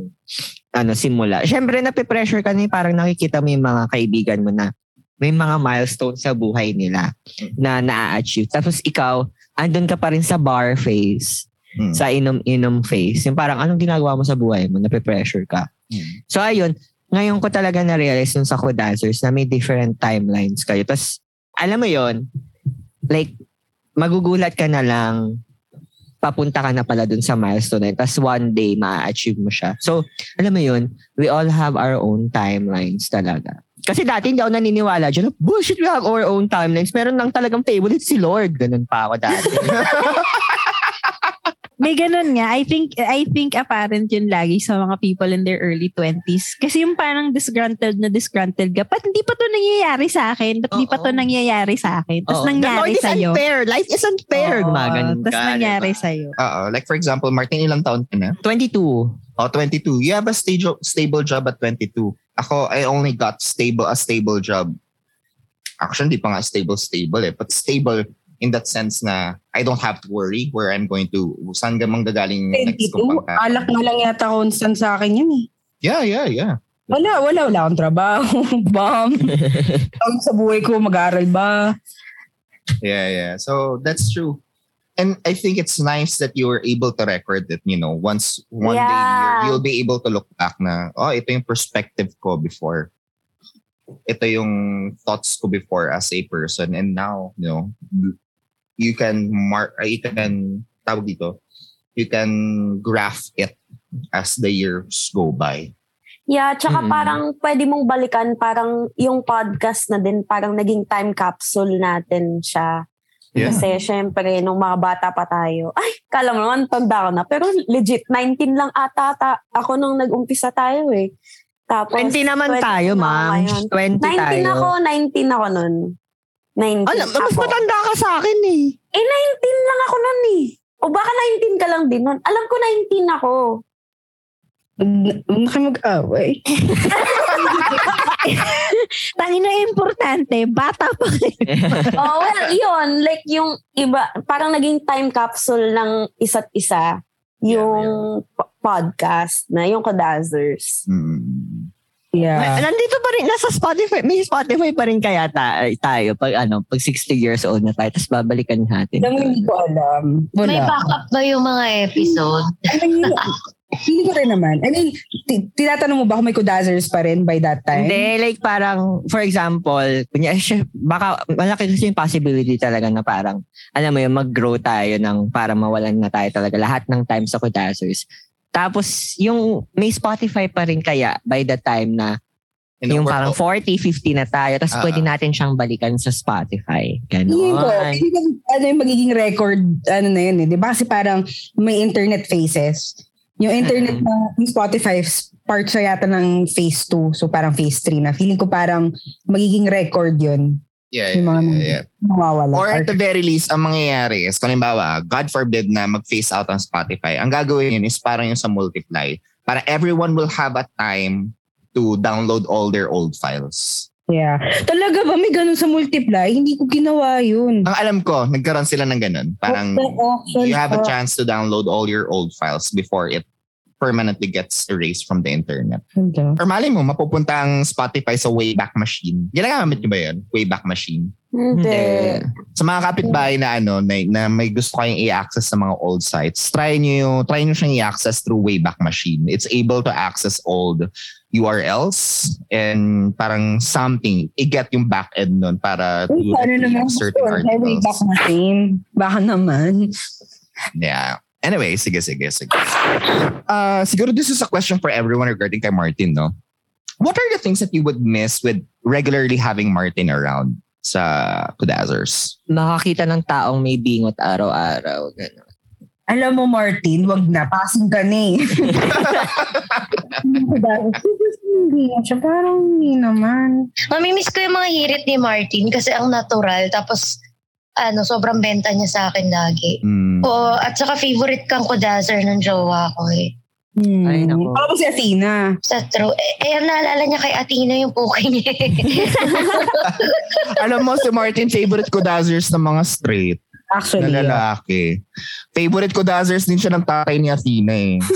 ano, simula. Syempre, napipressure ka na yung parang nakikita mo yung mga kaibigan mo na may mga milestone sa buhay nila na na-achieve. Tapos ikaw, andun ka pa rin sa bar phase, Hmm. sa inom-inom phase. Yung parang anong ginagawa mo sa buhay mo, napipressure ka. Hmm. So ayun, ngayon ko talaga na-realize nung sa Dancers na may different timelines kayo. Tapos, alam mo yon like, magugulat ka na lang papunta ka na pala dun sa milestone na yun. Tapos one day, ma-achieve mo siya. So, alam mo yun, we all have our own timelines talaga. Kasi dati hindi ako naniniwala dyan. Bullshit, we have our own timelines. Meron lang talagang favorite si Lord. Ganun pa ako dati. May ganun nga. I think I think apparent yun lagi sa mga people in their early 20s. Kasi yung parang disgruntled na disgruntled ka, ba't hindi pa to nangyayari sa akin? Ba't di pa to nangyayari sa akin? Tapos nangyari Lord is sa'yo. unfair. Life is unfair. Oo. Gumaganon Tapos ka, nangyari diba? sa'yo. Oo. Like for example, Martin, ilang taon ka na? 22. Oh, 22. You have a stable, stable job at 22. Ako, I only got stable a stable job. Actually, hindi pa nga stable, stable eh. But stable in that sense na I don't have to worry where I'm going to, saan ka manggagaling next 22? kong pagka. Alak na lang yata constant sa akin yun eh. Yeah, yeah, yeah. Wala, wala, wala akong trabaho. Bam. Ang sa buhay ko, mag-aaral ba? Yeah, yeah. So that's true. And I think it's nice that you were able to record it, you know, once one day Yeah. you're, you'll be able to look back na, oh, ito yung perspective ko before. Ito yung thoughts ko before as a person. And now, you know, you can mark, uh, you can, tawag dito, you can graph it as the years go by. Yeah, tsaka Mm. parang pwede mong balikan parang yung podcast na din parang naging time capsule natin siya. Yeah. Kasi syempre, nung mga bata pa tayo, ay, kala mo naman, tanda ko na. Pero legit, 19 lang ata, ta- ako nung nag-umpisa tayo eh. Tapos, 20 naman 20 tayo, ma'am. ngayon. 20 19 tayo. ako, 19 ako nun. 19 Alam, mas ako. matanda ka sa akin eh. Eh, 19 lang ako nun eh. O baka 19 ka lang din nun. Alam ko 19 ako. Huwag na kayo mag-away. Tangina importante, bata pa kayo. oh, well, yun. Like yung iba, parang naging time capsule ng isa't isa. Yung po- podcast na, yung Kodazers. Mm. Yeah. Na- Nandito pa rin, nasa Spotify, may Spotify pa rin kaya ta- tayo pag ano, pag 60 years old na tayo, tapos babalikan natin. Alam hindi ko alam. Wala. may backup ba yung mga episode? I mean, hindi ko rin naman. I mean, ti- tinatanong mo ba kung may kudazers pa rin by that time? Hindi, like parang, for example, kunya, baka malaki kasi yung possibility talaga na parang, alam mo yun, mag-grow tayo ng para mawalan na tayo talaga lahat ng time sa Kudazers. Tapos, yung may Spotify pa rin kaya by the time na know, yung parang all- 40, 50 na tayo, tapos Ah. pwede natin siyang balikan sa Spotify. Hindi ko. Ganon. Hindi ko, ano yung magiging record, ano na yun eh. Di ba? Kasi parang may internet phases. Yung internet na, yung Spotify, part siya yata ng phase 2. So parang phase 3 na. Feeling ko parang magiging record yun. Yeah, Yung yeah, mga yeah, yeah. mawawala. Or at the very least, ang mangyayari is, kung halimbawa, God forbid na mag-phase out ang Spotify, ang gagawin yun is parang yung sa multiply. Para everyone will have a time to download all their old files. Yeah. Talaga ba may ganun sa multiply? Hindi ko ginawa yun. Ang alam ko, nagkaroon sila ng ganun. Parang you have a chance to download all your old files before it permanently gets erased from the internet. Hindi. Or mali mo, mapupunta ang Spotify sa Wayback Machine. Ginagamit niyo ba yun? Wayback Machine. Hindi. Sa mga kapitbahay na ano na, na may gusto kayong i-access sa mga old sites, try niyo try niyo siyang i-access through Wayback Machine. It's able to access old URLs and parang something, i-get yung back end nun para Uy, to naman retrieve certain articles. machine. Baka naman. Yeah. Anyway, sige, sige, sige. Uh, siguro this is a question for everyone regarding kay Martin, no? What are the things that you would miss with regularly having Martin around sa Kudazers? Makakita ng taong may bingot araw-araw. Ganun. Alam mo, Martin, wag na. Passing ka na eh. Hindi siya. Parang hindi naman. Mamimiss ko yung mga hirit ni Martin kasi ang natural. Tapos, ano, sobrang benta niya sa akin lagi. Mm. Oo, at saka favorite kang kudazer ng jowa ko eh. Hmm. Ay, naku. Ako si Athena. Sa true. Eh, eh, naalala niya kay Athena yung puki niya. Alam mo, si Martin, favorite Kudazers ng mga straight Actually. na yeah. lalaki. Favorite Kudazers din siya ng tatay ni Athena eh.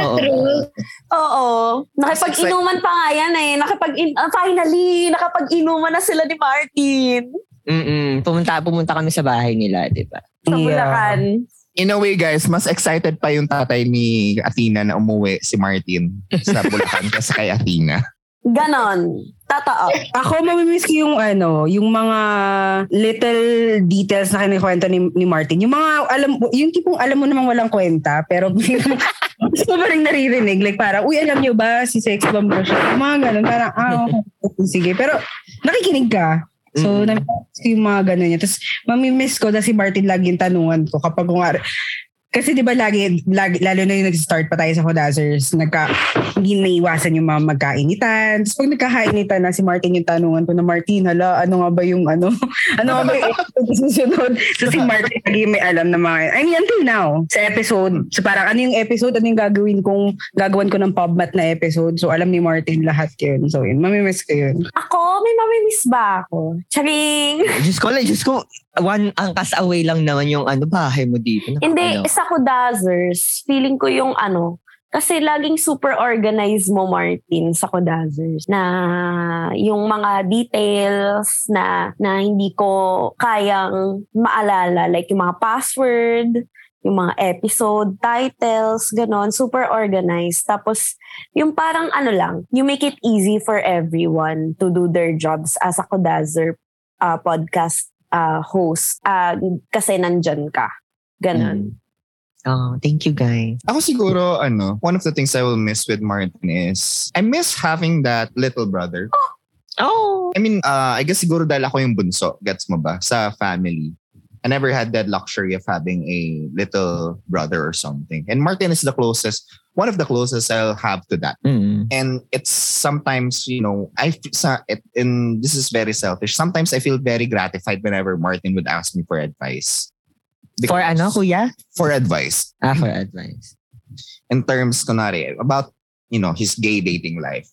Oo. true. Oo. Nakipag-inuman pa nga yan eh. Nakipag ah, finally, nakapag-inuman na sila ni Martin Mm-mm. Pumunta, pumunta kami sa bahay nila, di ba? sa Yeah. Bulacan. In a way, guys, mas excited pa yung tatay ni Athena na umuwi si Martin sa Bulacan kaysa kay Athena. Ganon. Totoo. Ako, mamimiss ko yung ano, yung mga little details na kinikwento ni, ni Martin. Yung mga, alam, yung tipong alam mo namang walang kwenta, pero gusto mo rin naririnig. Like parang, uy, alam niyo ba, si sex bomb ko siya. Yung Mga ganun, parang, ah, okay, sige. Pero, nakikinig ka. So, Mm. namimiss ko yung mga ganun niya. Tapos, mamimiss ko na si Martin lagi yung tanungan ko kapag kung kasi di ba lagi, lagi, lalo na yung nag-start pa tayo sa Hodazers, nagka, hindi naiwasan yung mga magkainitan. Tapos pag nagkakainitan na si Martin yung tanungan ko na, Martin, hala, ano nga ba yung ano? ano nga ba yung susunod? So si Martin lagi may alam na mga, I mean, until now, sa episode. So parang ano yung episode, ano yung gagawin kong, gagawin ko ng pubmat na episode. So alam ni Martin lahat yun. So yun, mamimiss ko yun. Ako, may mamimiss ba ako? Charing! Diyos ko, Diyos ko, one angkas away lang naman yung ano, bahay mo dito. Naka- Hindi, ano. sa Kudazers, feeling ko yung ano, kasi laging super organized mo, Martin, sa Kudazers. Na yung mga details na, na hindi ko kayang maalala. Like yung mga password, yung mga episode, titles, ganon. Super organized. Tapos, yung parang ano lang, you make it easy for everyone to do their jobs as a Kudazer uh, podcast uh, host. Uh, kasi nandyan ka. Ganon. Oh, thank you, guys. Ako siguro, ano, one of the things I will miss with Martin is, I miss having that little brother. Oh. I mean, uh, I guess siguro dahil ako yung bunso, gets mo ba, sa family. I never had that luxury of having a little brother or something. And Martin is the closest, one of the closest I'll have to that. Mm. And it's sometimes, you know, I, f- sa, it, and this is very selfish. Sometimes I feel very gratified whenever Martin would ask me for advice. For ano, kuya? For advice. Ah, for advice. In terms, kunwari, about, you know, his gay dating life.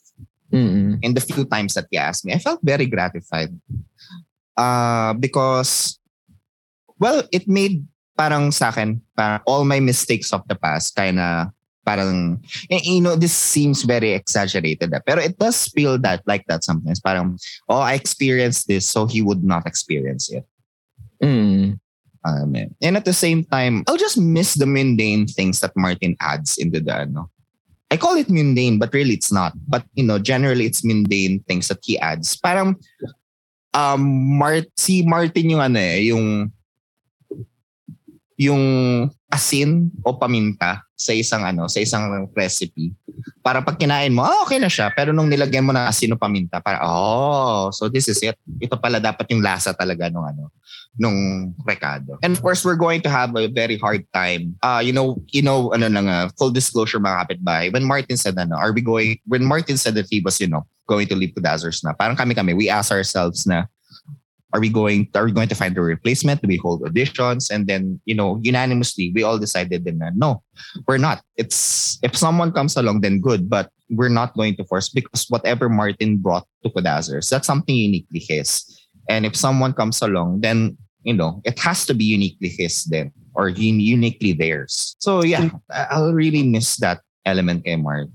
Mm-mm. And the few times that he asked me, I felt very gratified. Uh, because, well, it made parang sa akin, parang all my mistakes of the past kind of parang, you know, this seems very exaggerated. eh, Pero it does feel that like that sometimes. Parang, oh, I experienced this, so he would not experience it. Mm. Um, and at the same time, I'll just miss the mundane things that Martin adds into the ano. I call it mundane, but really it's not. But you know, generally it's mundane things that he adds. Parang um Mart si Martin yung ano eh, yung yung asin o paminta sa isang ano, sa isang recipe. Para pag kinain mo, ah, okay na siya. Pero nung nilagyan mo ng asin o paminta, para oh, so this is it. Ito pala dapat yung lasa talaga nung ano, nung recado. And of course, we're going to have a very hard time. Uh, you know, you know, ano lang, uh, full disclosure mga kapitbahay. When Martin said, ano, are we going, when Martin said that he was, you know, going to leave to Dazzers na, parang kami-kami, we ask ourselves na, are we going are we going to find a replacement? Do we hold auditions? And then you know unanimously we all decided then no we're not. It's if someone comes along then good but we're not going to force because whatever martin brought to Kodazers, that's something uniquely his. And if someone comes along then you know it has to be uniquely his then or uniquely theirs. So yeah i'll really miss that element kay Mart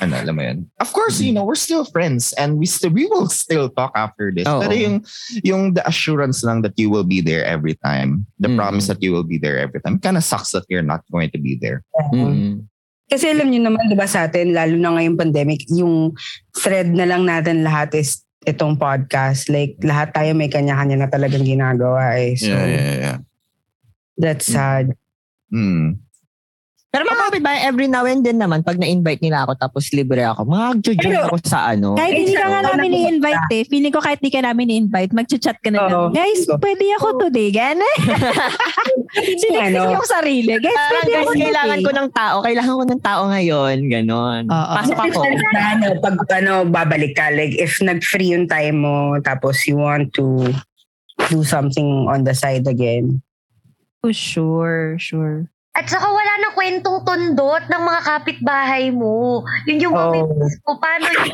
ano, alam mo yun. Of course, you know, we're still friends and we still we will still talk after this. Oo. Pero yung yung the assurance lang that you will be there every time, the Mm. promise that you will be there every time, kind of sucks that you're not going to be there. Mm. Kasi alam niyo naman, di ba sa atin, lalo na ngayong pandemic, yung thread na lang natin lahat is itong podcast. Like, lahat tayo may kanya-kanya na talagang ginagawa eh. So, yeah. that's sad. Hmm. Pero mga kapitbahay, every now and then naman, pag na-invite nila ako tapos libre ako, mag-join ako sa ano. Kahit hindi ka nga Exacto. namin i-invite eh. Feeling ko kahit hindi ka namin i-invite, mag-chat ka na lang. Oo. Guys, pwede ako today. Gano'n. Sinexis Ano? yung sarili. Guys, Parang pwede guys, ako today. kailangan ko ng tao. Kailangan ko ng tao ngayon. Ganon. Oo. Pasok ako. Ano, pag ano, babalik ka, like, if nag-free yung time mo, tapos you want to do something on the side again. Oh, sure, sure. At saka wala na kwentong tundot ng mga kapitbahay mo. Yun yung Oh. mamiss ko. Paano yun?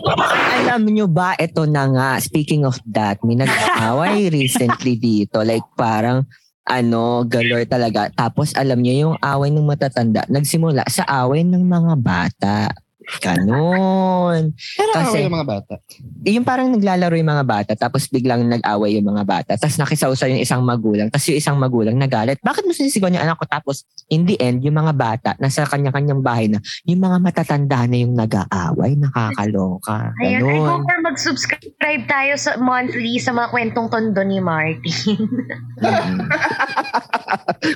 Alam nyo ba, ito na nga, speaking of that, may nag-away recently dito. Like parang, ano, galore talaga. Tapos alam nyo, yung away ng matatanda, nagsimula sa away ng mga bata. Ganon. Pero Kasi- yung mga bata. yung parang naglalaro yung mga bata tapos biglang nag-away yung mga bata tapos nakisawsaw yung isang magulang tapos yung isang magulang nagalit bakit mo sinisigawan yung anak ko tapos in the end yung mga bata nasa kanya-kanyang bahay na yung mga matatanda na yung nag-aaway nakakaloka Ayan, I hope for mag-subscribe tayo sa monthly sa mga kwentong tondo ni Martin.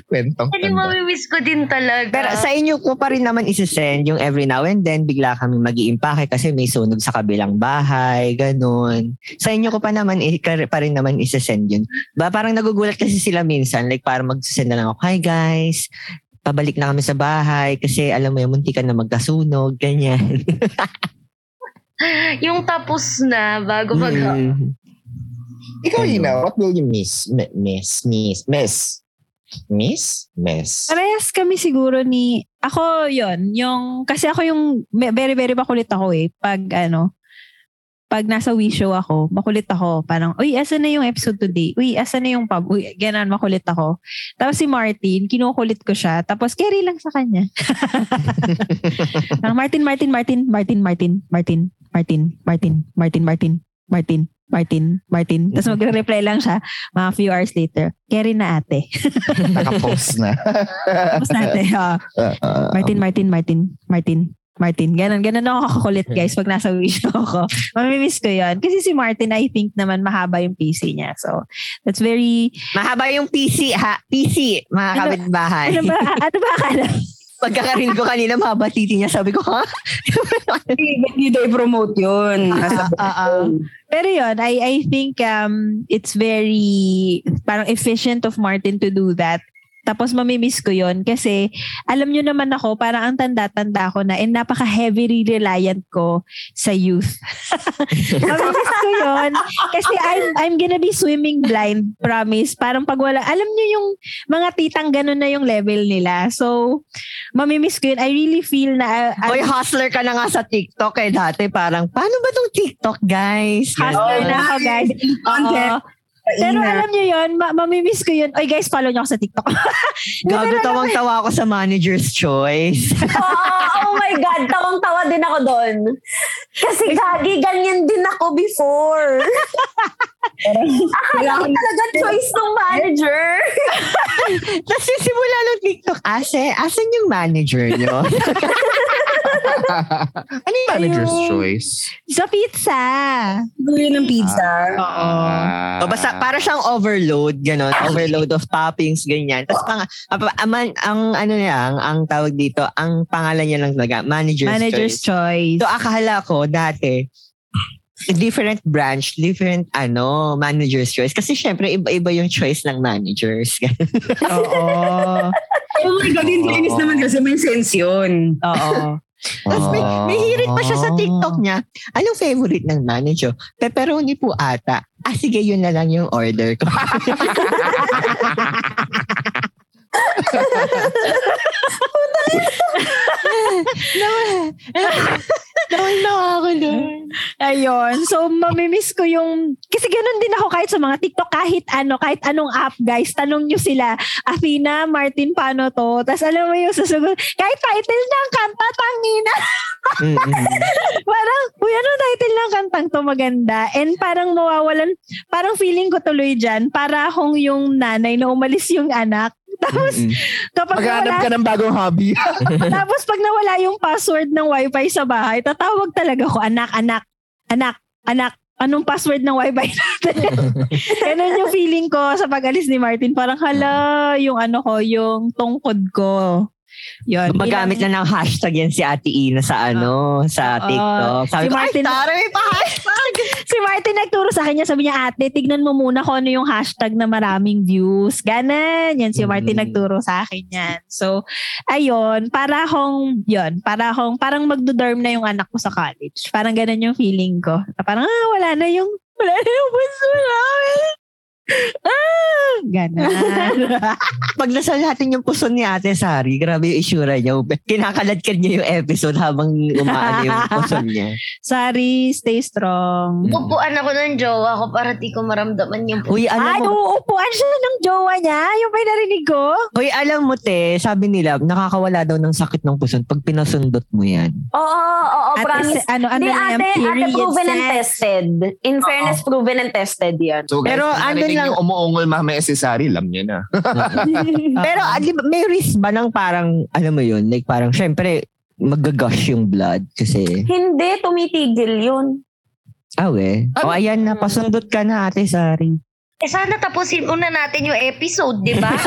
Kwentong Kasi tanda. mamimiss ko din talaga. pero sa inyo ko pa rin naman isasend yung every now and then bigla kami mag iimpake kasi may sunog sa kabilang bahay ganon sa inyo ko pa naman eh, ka- pa rin naman isasend yun ba parang nagugulat kasi sila minsan like parang magsasend na lang ako hi guys pabalik na kami sa bahay kasi alam mo yung munti ka na magkasunog ganyan yung tapos na bago mag... Mm. Ikaw, Ina, what will you miss? Mi- Miss, miss, miss. Miss? Miss. Parehas kami siguro ni... Ako yon yung... Kasi ako yung... Very, very makulit ako eh. Pag ano... Pag nasa wish show ako, makulit ako. Parang, uy, asan na yung episode today? Uy, asan na yung pub? Uy, ganan, makulit ako. Tapos si Martin, kinukulit ko siya. Tapos carry lang sa kanya. Parang, Martin, Martin, Martin, Martin, Martin, Martin, Martin, Martin, Martin, Martin, Martin, Martin, Martin. Tapos magre-reply lang siya mga few hours later. Carry na ate. Nakapost na. Tapos natin, ah, Uh, Martin, Martin, Martin, Martin, Martin. Ganon, ganon ako kakakulit guys pag nasa wish ako. Mamimiss ko yon Kasi si Martin, I think naman mahaba yung PC niya. So, that's very, mahaba yung PC ha PC mga Ano- kapitbahay ano ba, ano ba akala? Pagkakarin ko kanina mahaba titi niya sabi ko ha Hindi daw i-promote yun. Ah, ah. Pero yon I, I think um, it's very parang efficient of Martin to do that. Tapos mamimiss ko yon kasi alam nyo naman ako, parang ang tanda-tanda ko na and napaka-heavily reliant ko sa youth. mamimiss ko yon kasi I'm, I'm gonna be swimming blind, promise. Parang pag wala, alam nyo yung mga titang ganun na yung level nila. So, mamimiss ko yun. I really feel na... uh, Oy, hustler ka na nga sa TikTok eh dati parang paano ba tong TikTok guys Hustler Ganon. na ako, guys. Oo. Pero alam nyo yun, ma- mamimiss ko yun. Oy guys, follow nyo ako sa TikTok. Gago tawang-tawa ako sa manager's choice. oh, oh my God, tawang-tawa din ako doon. Kasi gagi, ganyan din ako before. Akala ko talaga choice ng manager. Tapos yung simula ng TikTok, ase, asan yung manager nyo? Ano yung manager's Ayun. choice? sa pizza. Gawin ng pizza. Oo. Ah. o basta, para siyang overload, gano'n. Overload of toppings, ganyan. Tapos pang, ang, ang, ang, ano niya, ang, ang tawag dito, ang pangalan niya lang talaga, manager's, Manager's choice. choice. So akala ko dati, different branch, different ano, manager's choice. Kasi syempre, iba-iba yung choice ng managers. Oo. Oh my God, hindi inis naman kasi may sense yun. Oo. Tapos may, may hirit pa siya sa Ah. TikTok niya. Anong favorite ng manager? Pepperoni po ata. Ah, sige, yun na lang yung order ko. Nawal na ako doon. Ayun. So, mamimiss ko yung... Kasi ganun din ako kahit sa mga TikTok, kahit ano, kahit anong app, guys. Tanong nyo sila, Athena, Martin, paano to? Tapos alam mo yung sasagot, kahit title ng kanta, tangina. parang, uy, ano title ng kantang to maganda? And parang mawawalan, parang feeling ko tuloy dyan, para akong yung nanay na umalis yung anak. Tapos, kapag Maghanap nawala, ka ng bagong hobby. tapos pag nawala yung password ng wifi sa bahay, tatawag talaga ko, anak, anak, anak, anak, anong password ng wifi natin? Ganun yung feeling ko sa pag-alis ni Martin. Parang hala, yung ano ko, yung tungkod ko. Yun. Magamit na ng hashtag yan si Ate Ina sa ano, sa Oo. TikTok. Sabi Si ko, Martin, ay, tara, may pa-hashtag. si Martin nagturo sa kanya, sabi niya, ate, tignan mo muna kung ano yung hashtag na maraming views. Ganon. Yan, si Martin Mm. nagturo sa akin yan. So, ayun, para akong, yun, para akong, parang magdo-dorm na yung anak ko sa college. Parang ganon yung feeling ko. Parang, ah, wala na yung, wala na yung bunso namin. Ah, ganon. Pag nasa natin yung puso ni Ate Sari, grabe yung issura niya. Kinakaladkad niya yung episode habang umaano yung puso niya. Sorry, stay strong. Upuan ako ng jowa ko para di ko maramdaman yung Uy, alam Ay, mo, uupuan siya ng jowa niya. Yung may narinig ko. uy, alam mo te, sabi nila, nakakawala daw ng sakit ng puso pag pinasundot mo yan. Oo, oo, oo, Ate, promise. ano, ano yan? ate, ate, proven and sex. tested. In fairness, proven and tested yan. So guys, Pero andun lang- umuungol mamaya si Sari, alam niya na. Pero ah, di ba, may risk ba ng parang, alam mo yun, like parang, syempre, magagush yung blood kasi, Hindi, tumitigil yun. ah we. O ayan na, pasundot ka na ate Sari. Eh sana tapusin muna natin yung episode, di ba?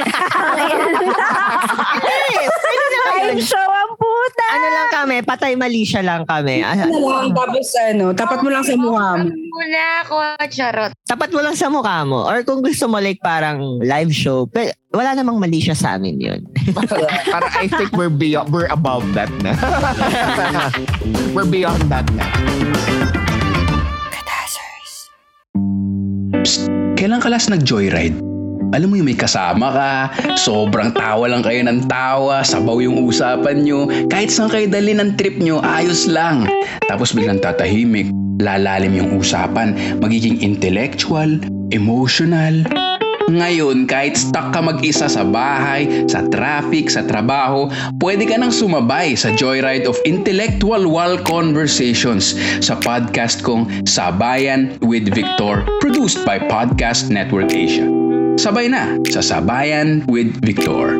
Live show ang puta. Ano lang kami, patay mali siya lang kami. Ah, Ano lang, tapos ano, tapat mo lang sa mukha mo. muna ako, charot. tapat mo lang sa mukha mo. Or kung gusto mo like parang live show, pero wala namang mali siya sa amin yun. Para I think we're beyond, we're above that na. we're beyond that na. Kailan ka last nag-joyride? Alam mo yung may kasama ka, sobrang tawa lang kayo ng tawa, sabaw yung usapan nyo, kahit saan kayo dali ng trip nyo, ayos lang. Tapos biglang tatahimik, lalalim yung usapan, magiging intellectual, emotional. Ngayon, kahit stuck ka mag-isa sa bahay, sa traffic, sa trabaho, pwede ka nang sumabay sa joyride of intellectual wall conversations sa podcast kong Sabayan with Victor, produced by Podcast Network Asia. Sabay na sa Sabayan with Victor.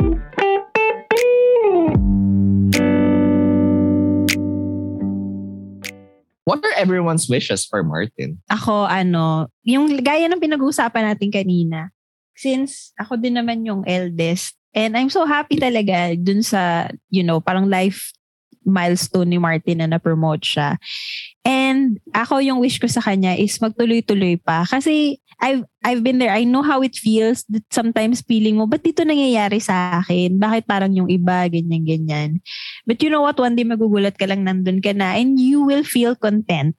What are everyone's wishes for Martin? Ako, ano, yung gaya ng pinag-uusapan natin kanina, since ako din naman yung eldest, and I'm so happy talaga dun sa, you know, parang life milestone ni Martin na na-promote siya. And ako yung wish ko sa kanya is magtuloy-tuloy pa. Kasi I've, I've been there. I know how it feels that sometimes feeling mo, ba't dito nangyayari sa akin? Bakit parang yung iba, ganyan, ganyan. But you know what? One day magugulat ka lang nandun ka na and you will feel content.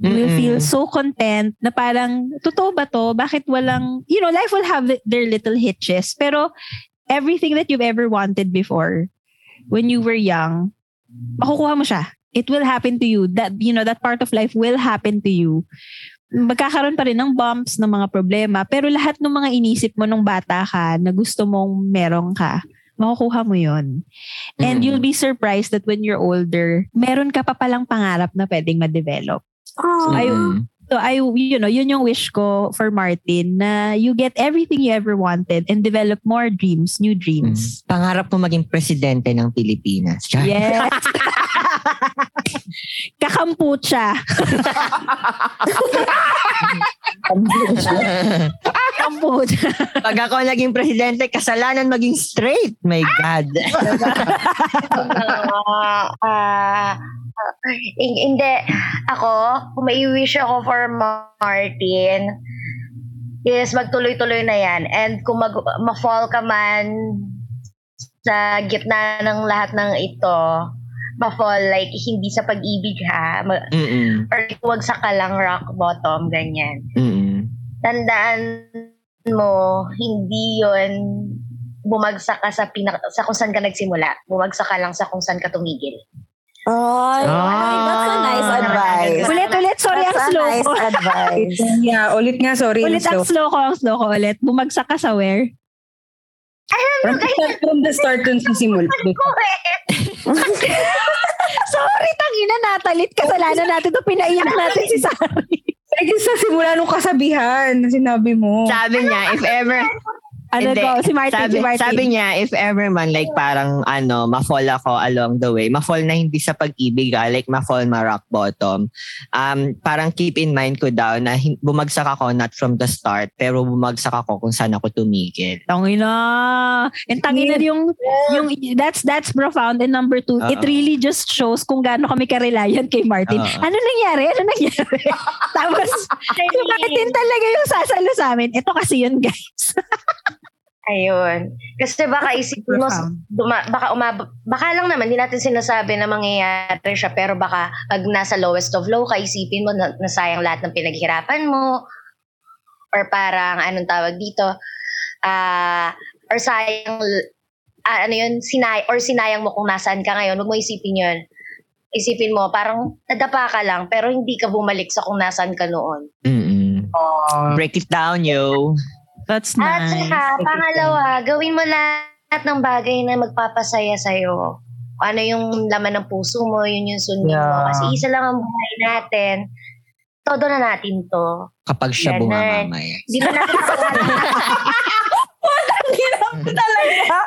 You will feel so content na parang, totoo ba to? Bakit walang, you know, life will have their little hitches. Pero everything that you've ever wanted before, when you were young, makukuha mo siya. It will happen to you. That, you know, that part of life will happen to you. Magkakaroon pa rin ng bumps, ng mga problema. Pero lahat ng mga inisip mo nung bata ka na gusto mong meron ka, makukuha mo yon. And Mm. you'll be surprised that when you're older, meron ka pa palang pangarap na pwedeng ma-develop. Oh, I, Mm. So I, you know, yun yung wish ko for Martin na you get everything you ever wanted and develop more dreams, new dreams. Pangarap ko maging presidente ng Pilipinas. Char. Yes. Kakampucha. Kampucha. Pag ako naging presidente, kasalanan maging straight. My God. Hin- hindi. Ako, kung may wish ako for Martin, is magtuloy-tuloy na yan. And kung mag, ma-fall ka man sa gitna ng lahat ng ito, ma-fall, like, hindi sa pag-ibig ha, ma- Mm-mm. or wagsak ka lang rock bottom, ganyan. Mm-mm. Tandaan mo, hindi yon bumagsak ka sa, pinak- sa kung saan ka nagsimula. Bumagsak ka lang sa kung saan ka tumigil. Ay, Ah. that's a nice advice. Ulit, ulit. Sorry, ang That's a slow nice ko. advice. Yeah, ulit nga, sorry. Ulit ang slow ko, ang slow ko ulit. Bumagsak ka sa where? From, from the start dun sa simula. Sorry, tangina, natalit. Kasalanan natin to pinaiyak natin si Sari. Lagi sa simula nung kasabihan na sinabi mo. Sabi niya, if ever, Ano Hindi. go? Si Martin, sabi, si Martin. sabi niya, if ever man, like parang ano, ma-fall ako along the way, ma-fall na hindi sa pag-ibig, ah, like ma-fall ma rock bottom, um, parang keep in mind ko daw na bumagsak ako not from the start, pero bumagsak ako kung saan ako tumigil. Tangina. And tangina yung, yung, that's, that's profound. And number two, it Oo. really just shows kung gaano kami ka-reliant kay Martin. Oo. Ano nangyari? Ano nangyari? Tapos, si Martin talaga yung sasalo sa amin. Ito kasi yun, guys. Ayun. Kasi baka isipin mo, duma, baka umab baka lang naman, hindi natin sinasabi na mangyayari siya, pero baka pag nasa lowest of low ka, isipin mo na, nasayang lahat ng pinaghirapan mo, or parang, anong tawag dito, ah, or sayang, ah, ano yun, sinay, or sinayang mo kung nasaan ka ngayon, huwag mo isipin yun. Isipin mo, parang nadapa ka lang, pero hindi ka bumalik sa kung nasaan ka noon. Mm-mm. Break it down, yo. That's At saka, pangalawa, gawin mo lahat ng bagay na magpapasaya sa'yo. Ano yung laman ng puso mo, yun yung sundin mo. Yeah. Kasi isa lang ang buhay natin. Todo na natin to. Kapag siya Ganun. bumamamaya. Di ba natin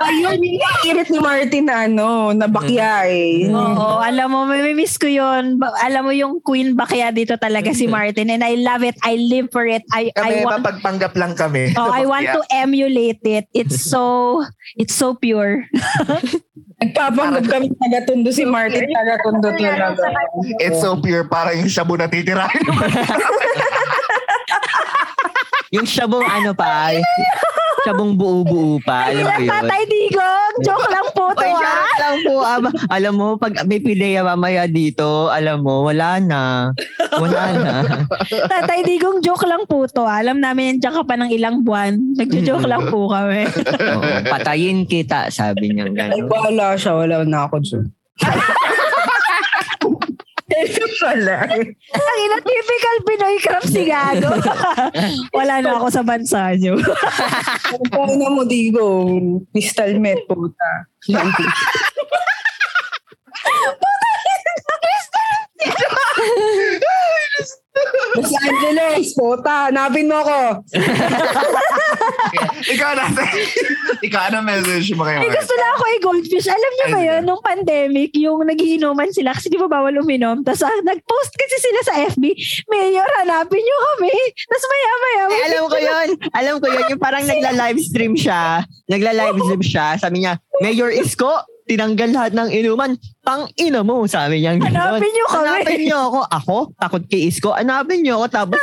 Ayun, yung irit ni Martin na ano, na bakya eh. Oo, alam mo, may miss ko yun. Alam mo yung queen bakya dito talaga si Martin. And I love it. I live for it. I, I Kami, want mapagpanggap lang kami. Oh, I want to emulate it. It's so it's so pure. Nagpapanggap kami taga-tundo si Martin, taga-tundo talaga. It's so pure, parang yung shabu na titirahin. Yung shabong ano pa, shabong buo-buo pa, alam mo yun. Tatay Digong, joke lang po to Oy, ah. lang po. ah. alam mo, pag may pideya mamaya dito, alam mo, wala na. Wala na. Tatay Digong, joke lang po to ah. Alam namin yan dyan ka pa ng ilang buwan. Nagjo-joke lang po kami. Oo, patayin kita, sabi niya Ay, gano'n. bahala siya. Wala na ako dyan. Wala. Ang ina, typical Pinoy crap si Gago. Wala na ako sa bansa nyo. Kung na mo, Digo, pistol met, puta. Los Angeles, puta. Hanapin mo ako. ikaw na. ikaw na message mo kayo. May gusto na ako i-goldfish. Alam niyo ba yun, nung pandemic, yung nagiinuman sila, kasi di ba bawal uminom? Tapos ah, nag-post kasi sila sa FB, Mayor, hanapin niyo kami. Tapos maya-maya. Eh, alam ko yun. Alam ko yun. Yung parang nagla-livestream siya. Nagla-livestream siya. Sabi niya, Mayor Isko, tinanggal lahat ng inuman. Tang ina mo, sabi niya. Hanapin niyo kami. Hanapin niyo ako. Ako, takot kay Isko. Hanapin niyo ako. Tapos,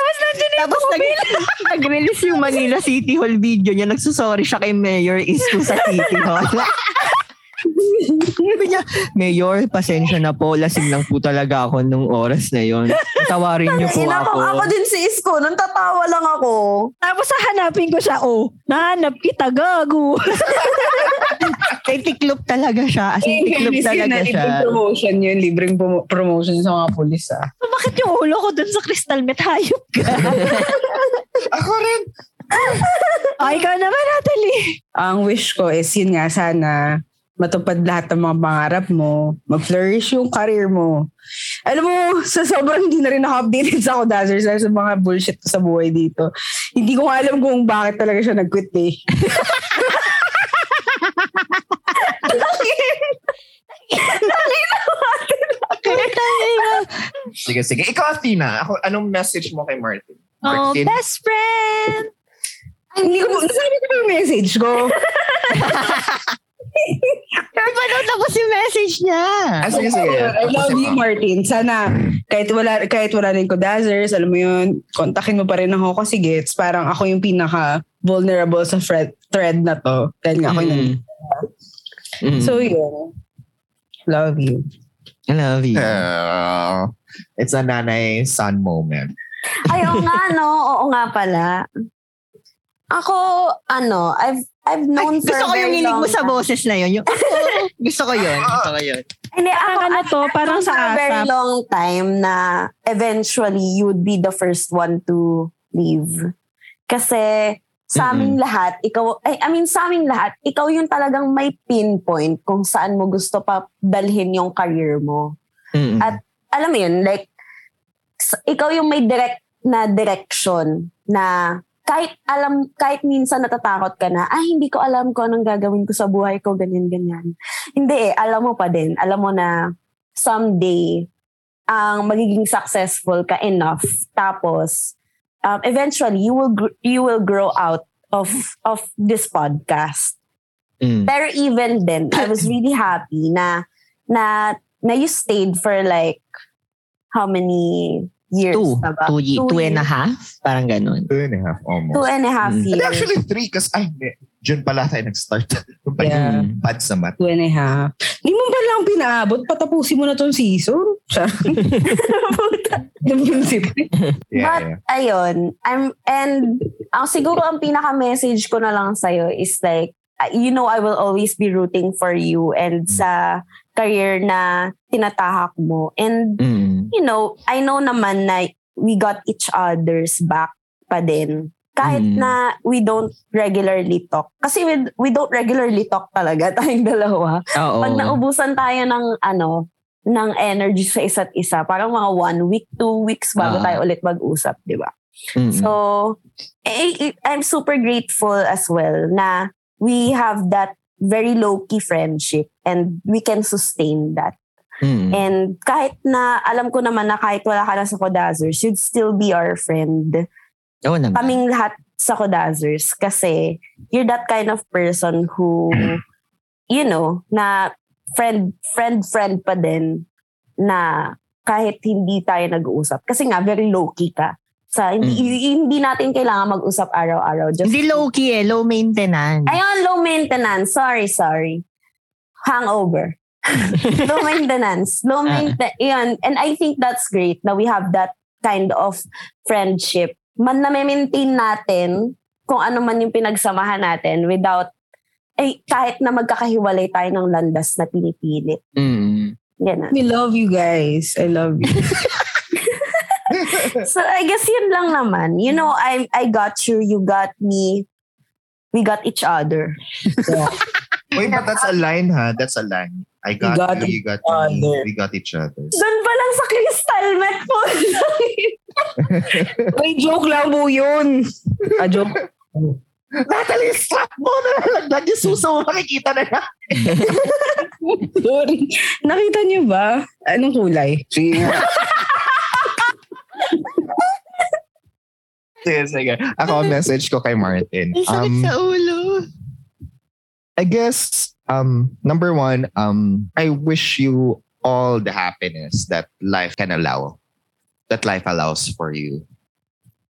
tapos nag, nag-release yung Manila City Hall video niya. Nagsusorry siya kay Mayor Isko sa City Hall. Sabi niya, Mayor, pasensya na po. Lasing lang po talaga ako nung oras na yon. Tawarin niyo po Ina ko, ako. ako din si Isko. Nung tatawa lang ako. Tapos hahanapin ko siya, oh, nahanap kita, gago. Kay tiklop talaga siya. As in, tiklop talaga na, siya. libreng promotion yun. Libreng promo- promotion sa mga pulis, ah. Bakit yung ulo ko dun sa crystal met? Hayop ka. Ako rin. oh, ikaw naman, Natalie. Ang wish ko is yun nga, sana matupad lahat ng mga pangarap mo, mag-flourish yung career mo. Alam mo, sa sobrang hindi na rin ako updated sa Kodazers sa mga bullshit ko sa buhay dito. Hindi ko alam kung bakit talaga siya nag-quit eh. Sige, sige. Ikaw, Athena, ako, anong message mo kay Martin? Oh, Martin? best friend. Ay, hindi ko, nasabi ko yung message ko? Napanood ako si message niya. Ah, sige, sige. I love you, Martin. Sana, kahit wala, kahit wala rin ko dazzers, alam mo yun, kontakin mo pa rin ako kasi gets, parang ako yung pinaka vulnerable sa thread, thread na to. Dahil nga ako yung Mm. Mm. So, yun. Love you. I love you. Uh, it's a nanay-son moment. Ay, oo nga, no? Oo nga pala. Ako, ano, I've I've known for Gusto ko yung long mo sa boses na yun. Yung, gusto ko yun. Gusto ko yun. Hindi, ako, Parang ano to, I've parang sa for a very ASAP. long time na eventually you would be the first one to leave. Kasi sa aming lahat, ikaw, ay, I mean sa aming lahat, ikaw yung talagang may pinpoint kung saan mo gusto pa dalhin yung career mo. Mm-mm. At alam mo yun, like, ikaw yung may direct na direction na kahit alam, kahit minsan natatakot ka na, ay, hindi ko alam kung anong gagawin ko sa buhay ko, ganyan, ganyan. Hindi eh, alam mo pa din. Alam mo na someday, ang magiging successful ka enough. Tapos, um, eventually, you will gr- you will grow out of of this podcast. Mm. Pero even then, I was really happy na na na you stayed for like how many years Two. ba? Two, ye- two and a years. half? Parang ganun. Two and a half almost. Two and a half Mm. And years. actually three kasi ay, hindi. June pala tayo nag-start. Yung pala Yeah. yung bad sa math. Two and a half. Di mo ba lang pinaabot? Patapusin mo na tong season. Siya. Yung principle. Yeah, But yeah. ayun, I'm and ang siguro ang pinaka message ko na lang sa is like uh, you know I will always be rooting for you and sa career na tinatahak mo. And Mm. You know, I know naman na we got each other's back pa din. Kahit Mm. na we don't regularly talk. Kasi we, we don't regularly talk talaga tayong dalawa. Oo. Pag naubusan tayo ng ano, ng energy sa isa't isa, parang mga one week, two weeks bago Ah. tayo ulit mag-usap, di ba? Mm. So, eh, eh, I'm super grateful as well na we have that very low-key friendship and we can sustain that. Mm. And kahit na, alam ko naman na kahit wala ka na sa Kodazers, you'd still be our friend. Oo naman. Kaming lahat sa Kodazers kasi you're that kind of person who, you know, na friend, friend, friend pa din na kahit hindi tayo nag-uusap. Kasi nga, very low-key ka. Sa, hindi, hindi natin kailangan mag-usap araw-araw. Just Hindi low-key eh. Low maintenance. Ayun, low maintenance. Sorry, sorry. Hangover. low maintenance. Low maintenance. Yun. And I think that's great na we have that kind of friendship. Man na maintain natin kung ano man yung pinagsamahan natin without eh, kahit na magkakahiwalay tayo ng landas na pinipilit. Mm. Ganun. We love you guys. I love you. So I guess yun lang naman. You know, I I got you, you got me. We got each other. Wait, but that's a line, ha? That's a line. I got, got you, you got me, other. we got each other. Doon pa lang sa crystal met po. Wait, joke lang po yun. A joke. Natalie, stop mo na nalagdag yung suso mo. Makikita na na. Sorry. Nakita niyo ba? Anong kulay? Sige. Sige, sige. Ako, message ko kay Martin. Ang sakit Um, sa ulo. I guess um number one, um I wish you all the happiness that life can allow. That life allows for you.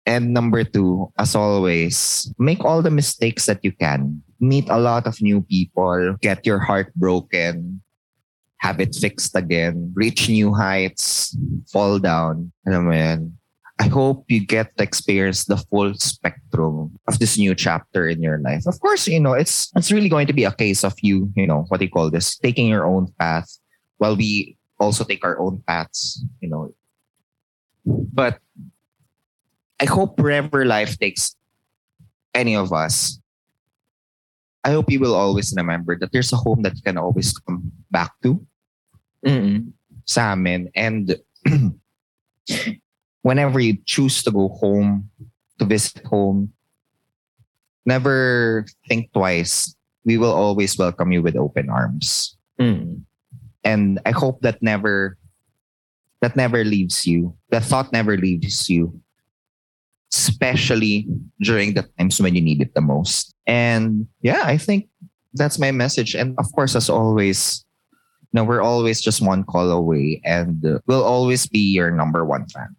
And number two, as always, make all the mistakes that you can. Meet a lot of new people, get your heart broken, have it fixed again, reach new heights, fall down. Mo yan. I hope you get to experience the full spectrum of this new chapter in your life. Of course, you know, it's it's really going to be a case of you, you know, what do you call this? Taking your own path while we also take our own paths, you know. But I hope wherever life takes any of us, I hope you will always remember that there's a home that you can always come back to Mm-mm. sa amin. And whenever you choose to go home, to visit home, never think twice. We will always welcome you with open arms. Mm. And I hope that never that never leaves you. That thought never leaves you. Especially during the times when you need it the most. And yeah, I think that's my message. And of course, as always, no, we're always just one call away, and we'll always be your number one fan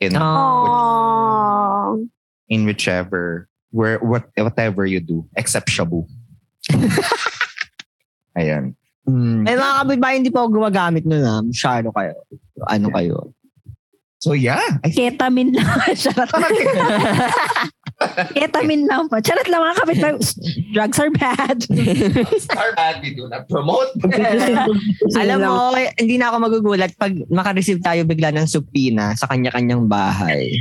in Aww. in whichever where what whatever you do, except Shabu. Ayan. Mm. May mga kapitbahay hindi pa ako gumagamit nun ah. Masyado kayo. Ano kayo? So yeah, I Ketamine lang. Charot. Ketamine lang po. Charot lang mga kapitbahay. Drugs are bad. Star bad, we do not promote. Alam mo, hindi na ako magugulat pag makareceive tayo bigla ng supina sa kanya-kanyang bahay.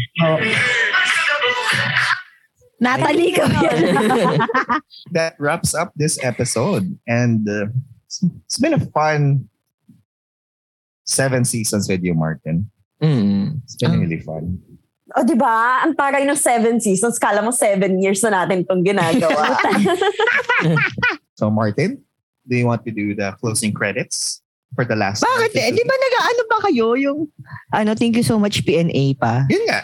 Natalie ka yan. that wraps up this episode. And uh, it's- it's been a fun seven seasons with you, Martin. Mm. It's been really fun. O, di ba? Ang taray ng seven seasons. Kala mo seven years na natin itong ginagawa. So, Martin, do you want to do the closing credits for the last Bakit eh? Di ba nag-ano ba kayo yung ano, thank you so much PNA pa? Yun nga.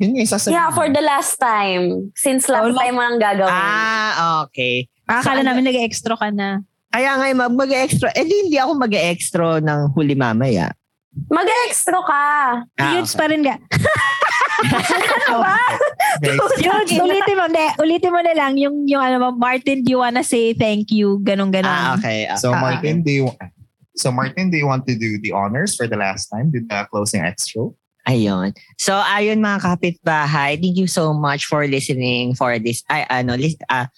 Yun nga yung sasabihin. yeah, for the last time. Since last Oh, time mo nang gagawin. Ah, okay. Akala So, namin nag-extra ka na. Kaya nga mag mag-extra. Eh di, hindi ako mag-extra ng huli mamaya. Mag-extra ka. Ah, Yudes pa rin nga. Ano ba? Yudes, ulitin mo. Hindi, ulitin mo na lang yung, yung ano Martin, do you wanna say thank you? Ganong ganon. Ah, okay. So, Ah, Martin, do you so Martin, do you want to do the honors for the last time? Do the closing extra? Ayun. So, ayun mga kapitbahay, thank you so much for listening for this, ay, ano, lis, ah,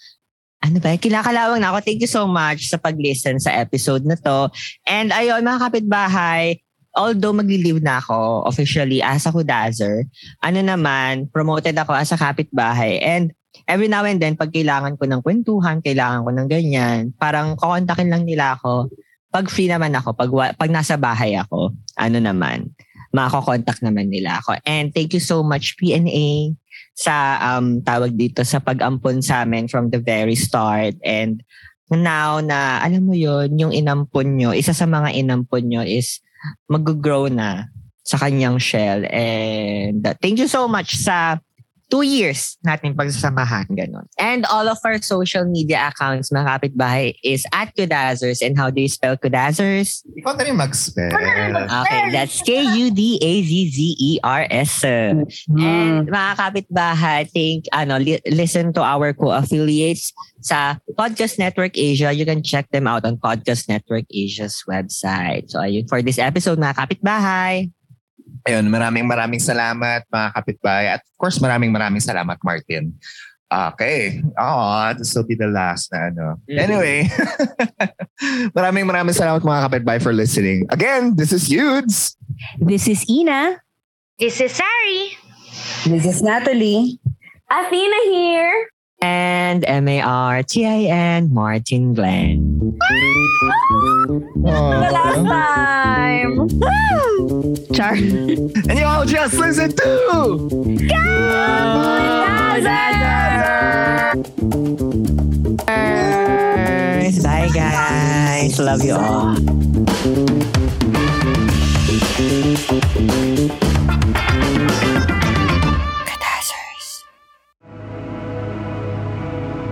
ano ba, kinakalawang na ako. Thank you so much sa pag-listen sa episode na to. And ayun, mga kapitbahay, although magli-leave na ako officially as a Hudazer, ano naman, promoted ako as a kapitbahay. And every now and then, pag kailangan ko ng kwentuhan, kailangan ko ng ganyan, parang kukontakin lang nila ako. Pag free naman ako, pag, pag nasa bahay ako, ano naman, makakontakt naman nila ako. And thank you so much PNA sa um, tawag dito sa pag-ampon sa amin from the very start. And now na alam mo yon yung inampon nyo, isa sa mga inampon nyo is mag-grow na sa kanyang shell. And uh, thank you so much sa two years natin pagsasamahan, ganun. And all of our social media accounts, mga kapitbahay, is at Kudazers. And how do you spell Kudazers? Ikaw na rin mag-spell. Okay, that's K-U-D-A-Z-Z-E-R-S. And mga kapitbahay, think, ano, li- listen to our co-affiliates sa Podcast Network Asia. You can check them out on Podcast Network Asia's website. So, ayun, for this episode, mga kapitbahay. Ayun, maraming maraming salamat mga kapitbahay. At of course, maraming maraming salamat, Martin. Okay. Oh, this will be the last na ano. Mhm. Anyway, maraming maraming salamat mga kapitbahay for listening. Again, this is Yudes. This is Ina. This is Sari. This is Natalie. Athena here. And M-A-R-T-I-N, Martin Glenn. The last time. Char. And you all just listen to Bye, guys. Love you all.